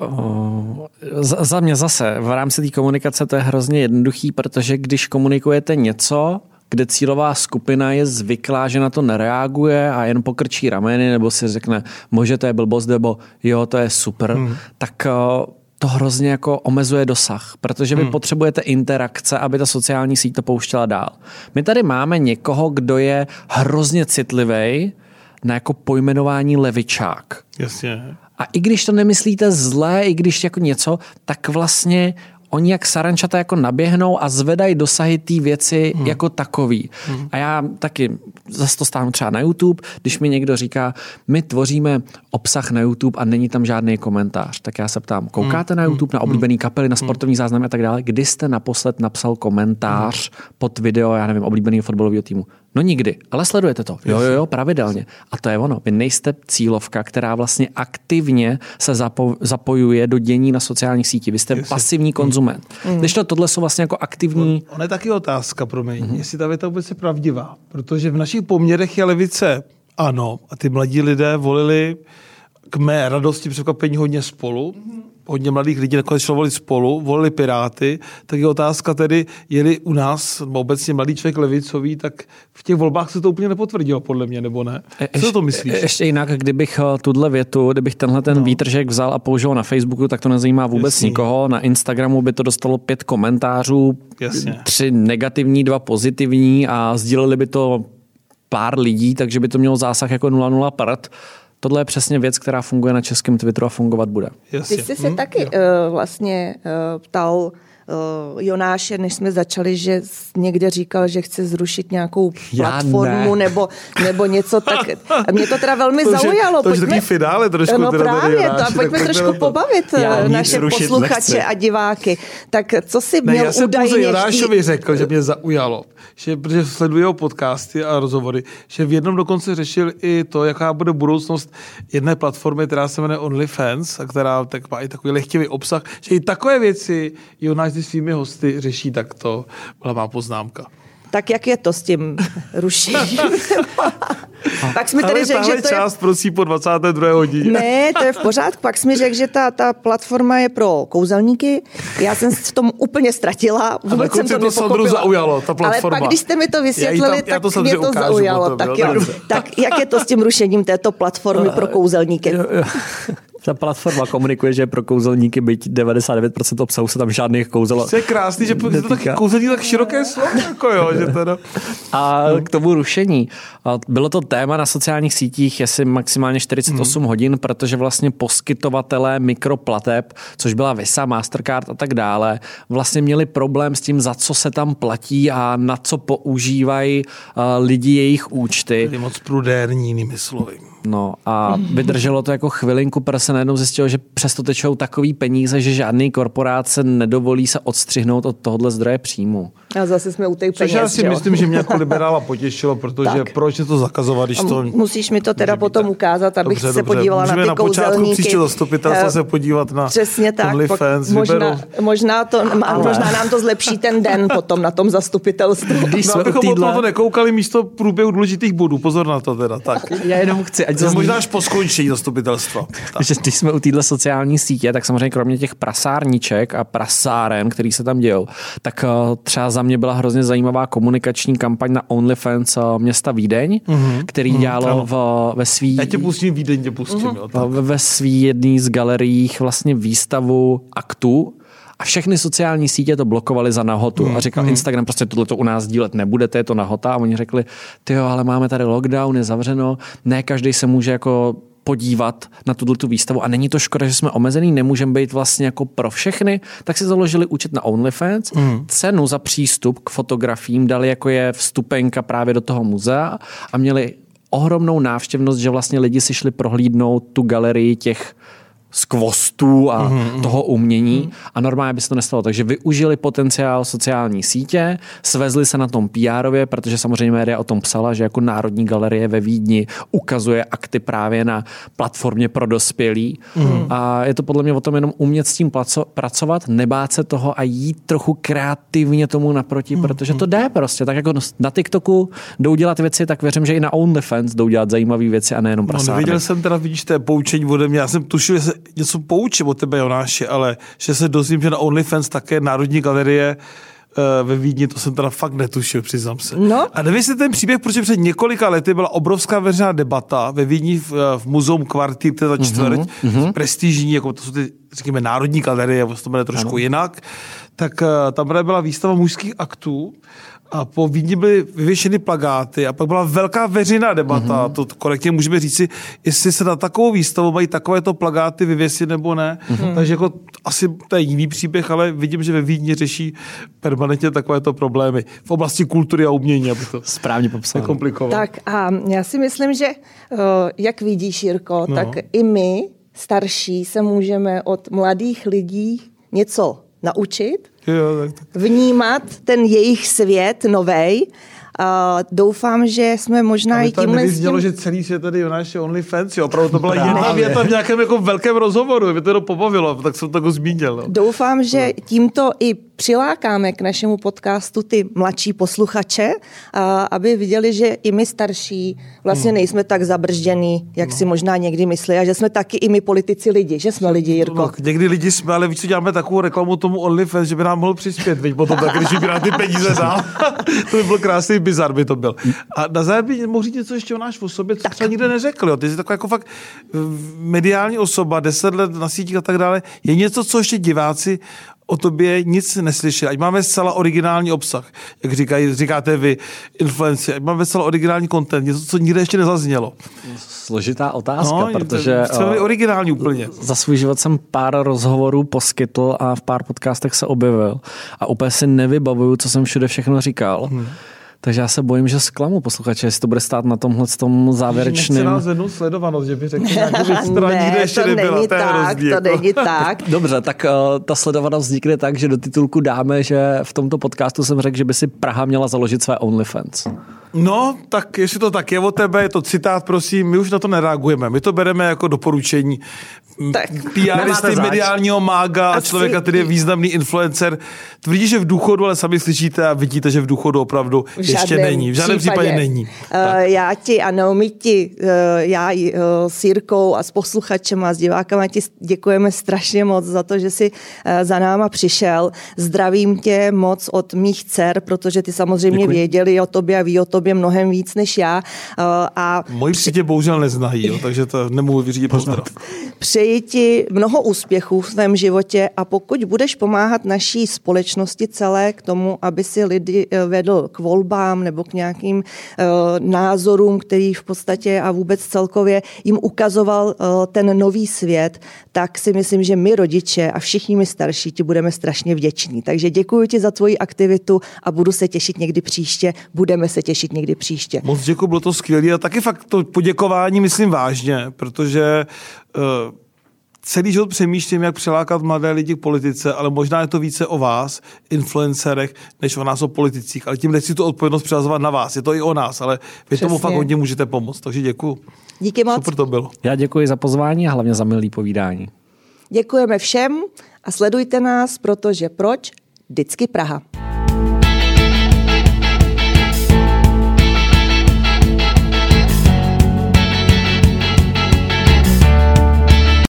Za, za mě zase, v rámci té komunikace to je hrozně jednoduchý, protože když komunikujete něco, kde cílová skupina je zvyklá, že na to nereaguje a jen pokrčí rameny, nebo si řekne, može to je blbost, nebo jo, to je super, hmm. tak eh, to hrozně jako omezuje dosah, protože vy hmm. potřebujete interakce, aby ta sociální síť to pouštěla dál. My tady máme někoho, kdo je hrozně citlivý na jako pojmenování levičák. Jasně. A i když to nemyslíte zlé, i když jako něco, tak vlastně oni jak sarančata jako naběhnou a zvedají dosahy té věci hmm. jako takový. Hmm. A já taky zase to stánu třeba na YouTube, když mi někdo říká, my tvoříme obsah na YouTube a není tam žádný komentář, tak já se ptám, koukáte hmm. na YouTube, na oblíbený kapely, na sportovní záznamy a tak dále, kdy jste naposled napsal komentář hmm. pod video, já nevím, oblíbeného fotbalového týmu? No nikdy, ale sledujete to. Jo, jo, jo, pravidelně. A to je ono. Vy nejste cílovka, která vlastně aktivně se zapo- zapojuje do dění na sociálních sítích. Vy jste Jestli. pasivní konzument. Mm. Když to tohle jsou vlastně jako aktivní... Ona je taky otázka, promiň, mm-hmm. jestli ta věta vůbec je pravdivá. Protože v našich poměrech je levice ano a ty mladí lidé volili k mé radosti překvapení hodně spolu. Mm-hmm. Hodně mladých lidí nakonec šlo volit spolu, volili Piráty, tak je otázka tedy, je u nás nebo obecně mladý člověk levicový, tak v těch volbách se to úplně nepotvrdilo, podle mě, nebo ne? Co to myslíš? Ještě jinak, kdybych eh, tuhle větu, kdybych tenhle ten no. výtržek vzal a použil na Facebooku, tak to nezajímá vůbec Jasný. nikoho. Na Instagramu by to dostalo pět komentářů, Jasně. tři negativní, dva pozitivní a sdíleli by to pár lidí, takže by to mělo zásah jako 0,0 prd. Tohle je přesně věc, která funguje na českém Twitteru a fungovat bude. Ty jsi se taky uh, vlastně uh, ptal uh, Jonáše, než jsme začali, že někde říkal, že chce zrušit nějakou Já platformu ne. nebo, nebo něco tak. A mě to teda velmi To zaujalo. to už je takový finále trošku No teda právě, to, Jonáši, a pojďme tak trošku pojďme to. pobavit Já uh, nic naše posluchače nechci. a diváky. Tak co si Ne, měl já jsem pouze. Jonášovi řekl, že mě zaujalo, že, protože sleduji jeho podcasty a rozhovory, že v jednom dokonce řešil i to, jaká bude budoucnost jedné platformy, která se jmenuje OnlyFans a která tak má i takový lehtivý obsah, že i takové věci Jonáš se svými hosty řeší takto, byla má poznámka. Tak jak je to s tím rušením? Pak jsme tedy Ale řekl, že to je část prosím po 22. hodině. Ne, to je v pořádku. Pak jsi mi řekl, že ta, ta platforma je pro kouzelníky. Já jsem v tom úplně ztratila. Vůbec jsem to to Sandru nepochopila. zaujalo, ta platforma. Ale pak, když jste mi to vysvětlili, tam- já to tak samozřejmě mě to ukážu zaujalo. potom, tak, jo, tak jak je to s tím rušením této platformy pro kouzelníky? Ta platforma komunikuje, že je pro kouzelníky, byť 99% obsahu se tam žádných kouzel. To je krásný, že je to taky kouzelní tak široké slovo, jako jo, že teda... A k tomu rušení. Bylo to téma na sociálních sítích asi maximálně 48 hmm. hodin, protože vlastně poskytovatelé mikroplateb, což byla Visa, Mastercard a tak dále, vlastně měli problém s tím, za co se tam platí a na co používají uh, lidi jejich účty. Je moc prudérní, jinými slovy. No a vydrželo to jako chvilinku, protože se najednou zjistilo, že přesto tečou takový peníze, že žádný korporáce nedovolí se odstřihnout od tohohle zdroje příjmu. A zase jsme u těch Což peněz. já si jo? myslím, že mě jako liberála potěšilo, protože Tak. proč je to zakazovat, když to... musíš mi to teda být potom ukázat, abych Dobře, se dobře. podívala Můžeme na ty na počátku příštího zastupitelstva Eh, se podívat na Přesně tak. OnlyFans, možná, možná, to, a možná nám to zlepší ten den potom na tom zastupitelstvu. Když No, jsme u abychom týdle- to nekoukali místo průběhu důležitých bodů. Pozor na to teda. Tak. Já jenom chci, ať To zazní- možná až po skončení zastupitelstva. Když jsme u téhle sociální sítě, tak samozřejmě kromě těch prasárniček a prasáren, který se tam dějou, tak eh, třeba za mě byla hrozně zajímavá komunikační kampaň na OnlyFans eh, města Vídeň, mm-hmm. který dělalo v, ve svý Já tě pustím, Vídeň tě pustím. Jo, tak. ve, svý jedný z galeriích vlastně výstavu aktů a všechny sociální sítě to blokovali za nahotu. A říkal Instagram, prostě tohle to u nás dílet nebudete, je to nahota. A oni řekli, ty jo, ale máme tady lockdown, je zavřeno, ne každý se může jako podívat na tuto tu výstavu. A není to škoda, že jsme omezený, nemůžeme být vlastně jako pro všechny, tak si založili účet na OnlyFans, mm. cenu za přístup k fotografiím dali jako je vstupenka právě do toho muzea a měli ohromnou návštěvnost, že vlastně lidi si šli prohlídnout tu galerii těch skvostů a mm-hmm. toho umění a normálně by se to nestalo. Takže využili potenciál sociální sítě, svezli se na tom pr protože samozřejmě média o tom psala, že jako Národní galerie ve Vídni ukazuje akty právě na platformě pro dospělí. Mm-hmm. A je to podle mě o tom jenom umět s tím pracovat, nebát se toho a jít trochu kreativně tomu naproti, mm-hmm. protože to jde prostě. Tak jako na TikToku jdou dělat věci, tak věřím, že i na OnlyFans jdou dělat zajímavé věci a nejenom prasárny. No, neviděl jsem teda, vidíš, to poučení ode mě. Já jsem tušil, že se něco poučím od tebe, Jonáši, ale že se dozvím, že na OnlyFans také Národní galerie eh, ve Vídni, to jsem teda fakt netušil, přiznám se. No. A nevím, jestli ten příběh, protože před několika lety byla obrovská veřejná debata ve Vídni v, eh, v muzeum Kvarty, to je ta čtvrť, mm-hmm. prestižní, jako to jsou ty, řekněme, národní galerie, to jmenuje trošku ano. jinak, tak uh, tam byla výstava mužských aktů a po Vídni byly vyvěšeny plagáty a pak byla velká veřejná debata, mm-hmm. to korektně můžeme říci, jestli se na takovou výstavu mají takovéto plagáty vyvěsit nebo ne. Mm-hmm. Takže jako asi to je jiný příběh, ale vidím, že ve Vídni řeší permanentně takovéto problémy v oblasti kultury a umění, aby to správně popsal. Tak a já si myslím, že eh, jak vidíš, Jirko, no. tak i my, starší, se můžeme od mladých lidí něco naučit. Vnímat ten jejich svět novej. Uh, doufám, že jsme možná i tímhle... s tím... že celý svět tady Jonáš je OnlyFans, jo, opravdu to byla jedna věta v nějakém jako velkém rozhovoru, mě to pobavilo, tak jsem to jako zmínil. No. Doufám, že no. tímto i přilákáme k našemu podcastu ty mladší posluchače, aby viděli, že i my starší vlastně hmm. nejsme tak zabrždění, jak no. si možná někdy myslí, a že jsme taky i my politici lidi, že jsme lidi, Jirko. No, někdy lidi jsme, ale víš, co děláme takovou reklamu tomu OnlyFans, že by nám mohl přispět, víš, potom tak, když by ty peníze dál. to by byl krásný bizar, by to byl. A na závěr by mohl říct něco ještě o náš osobě, co tak. třeba nikde neřekl. Jo. Ty jsi taková jako fakt mediální osoba, deset let na sítích a tak dále. Je něco, co ještě diváci o tobě nic neslyšeli. Ať máme zcela originální obsah, jak říkají, říkáte vy, influenci, ať máme zcela originální content, něco, co nikde ještě nezaznělo. Složitá otázka, no, protože... Celý originální úplně. Za svůj život jsem pár rozhovorů poskytl a v pár podcastech se objevil a úplně si nevybavuju, co jsem všude všechno říkal. Hmm. Takže já se bojím, že zklamu posluchače, jestli to bude stát na tomhle tom závěrečném. Nechce nás jednu sledovanost, že by řekl nějakou věc, která ne, nikde ještě to nebyla. Není tak, to jako. není tak. Dobře, tak uh, ta sledovanost vznikne tak, že do titulku dáme, že v tomto podcastu jsem řekl, že by si Praha měla založit své OnlyFans. No, tak jestli to tak je o tebe, je to citát, prosím, my už na to nereagujeme. My to bereme jako doporučení tak, PRisty, mediálního mága a člověka, který je významný influencer. Tvrdí, že v důchodu, ale sami slyšíte a vidíte, že v důchodu opravdu v ještě není. V žádném případě, případě není. Uh, já ti a Naomi ti, uh, já uh, s Jirkou a s posluchačem a s divákama ti děkujeme strašně moc za to, že jsi uh, za náma přišel. Zdravím tě moc od mých dcer, protože ty samozřejmě Děkuji. věděli o tobě a ví o tobě mnohem víc než já. Uh, a Moji při... bohužel neznají, jo, takže to nemohu vyřídit pozdrav. Přeji ti mnoho úspěchů v svém životě a pokud budeš pomáhat naší společnosti celé k tomu, aby si lidi eh, vedl k volbám nebo k nějakým uh, názorům, který v podstatě a vůbec celkově jim ukazoval uh, ten nový svět, tak si myslím, že my rodiče a všichni my starší ti budeme strašně vděční. Takže děkuji ti za tvoji aktivitu a budu se těšit někdy příště. Budeme se těšit někdy příště. Moc děkuji, bylo to skvělé a taky fakt to poděkování myslím vážně, protože uh, celý život přemýšlím, jak přilákat mladé lidi k politice, ale možná je to více o vás, influencerech, než o nás o politicích. Ale tím nechci tu odpovědnost přehazovat na vás. Je to i o nás, ale vy Přesně. tomu fakt hodně můžete pomoct. Takže děkuji. Díky moc. Super to bylo. Já děkuji za pozvání a hlavně za milý povídání. Děkujeme všem a sledujte nás, protože proč? Vždycky Praha.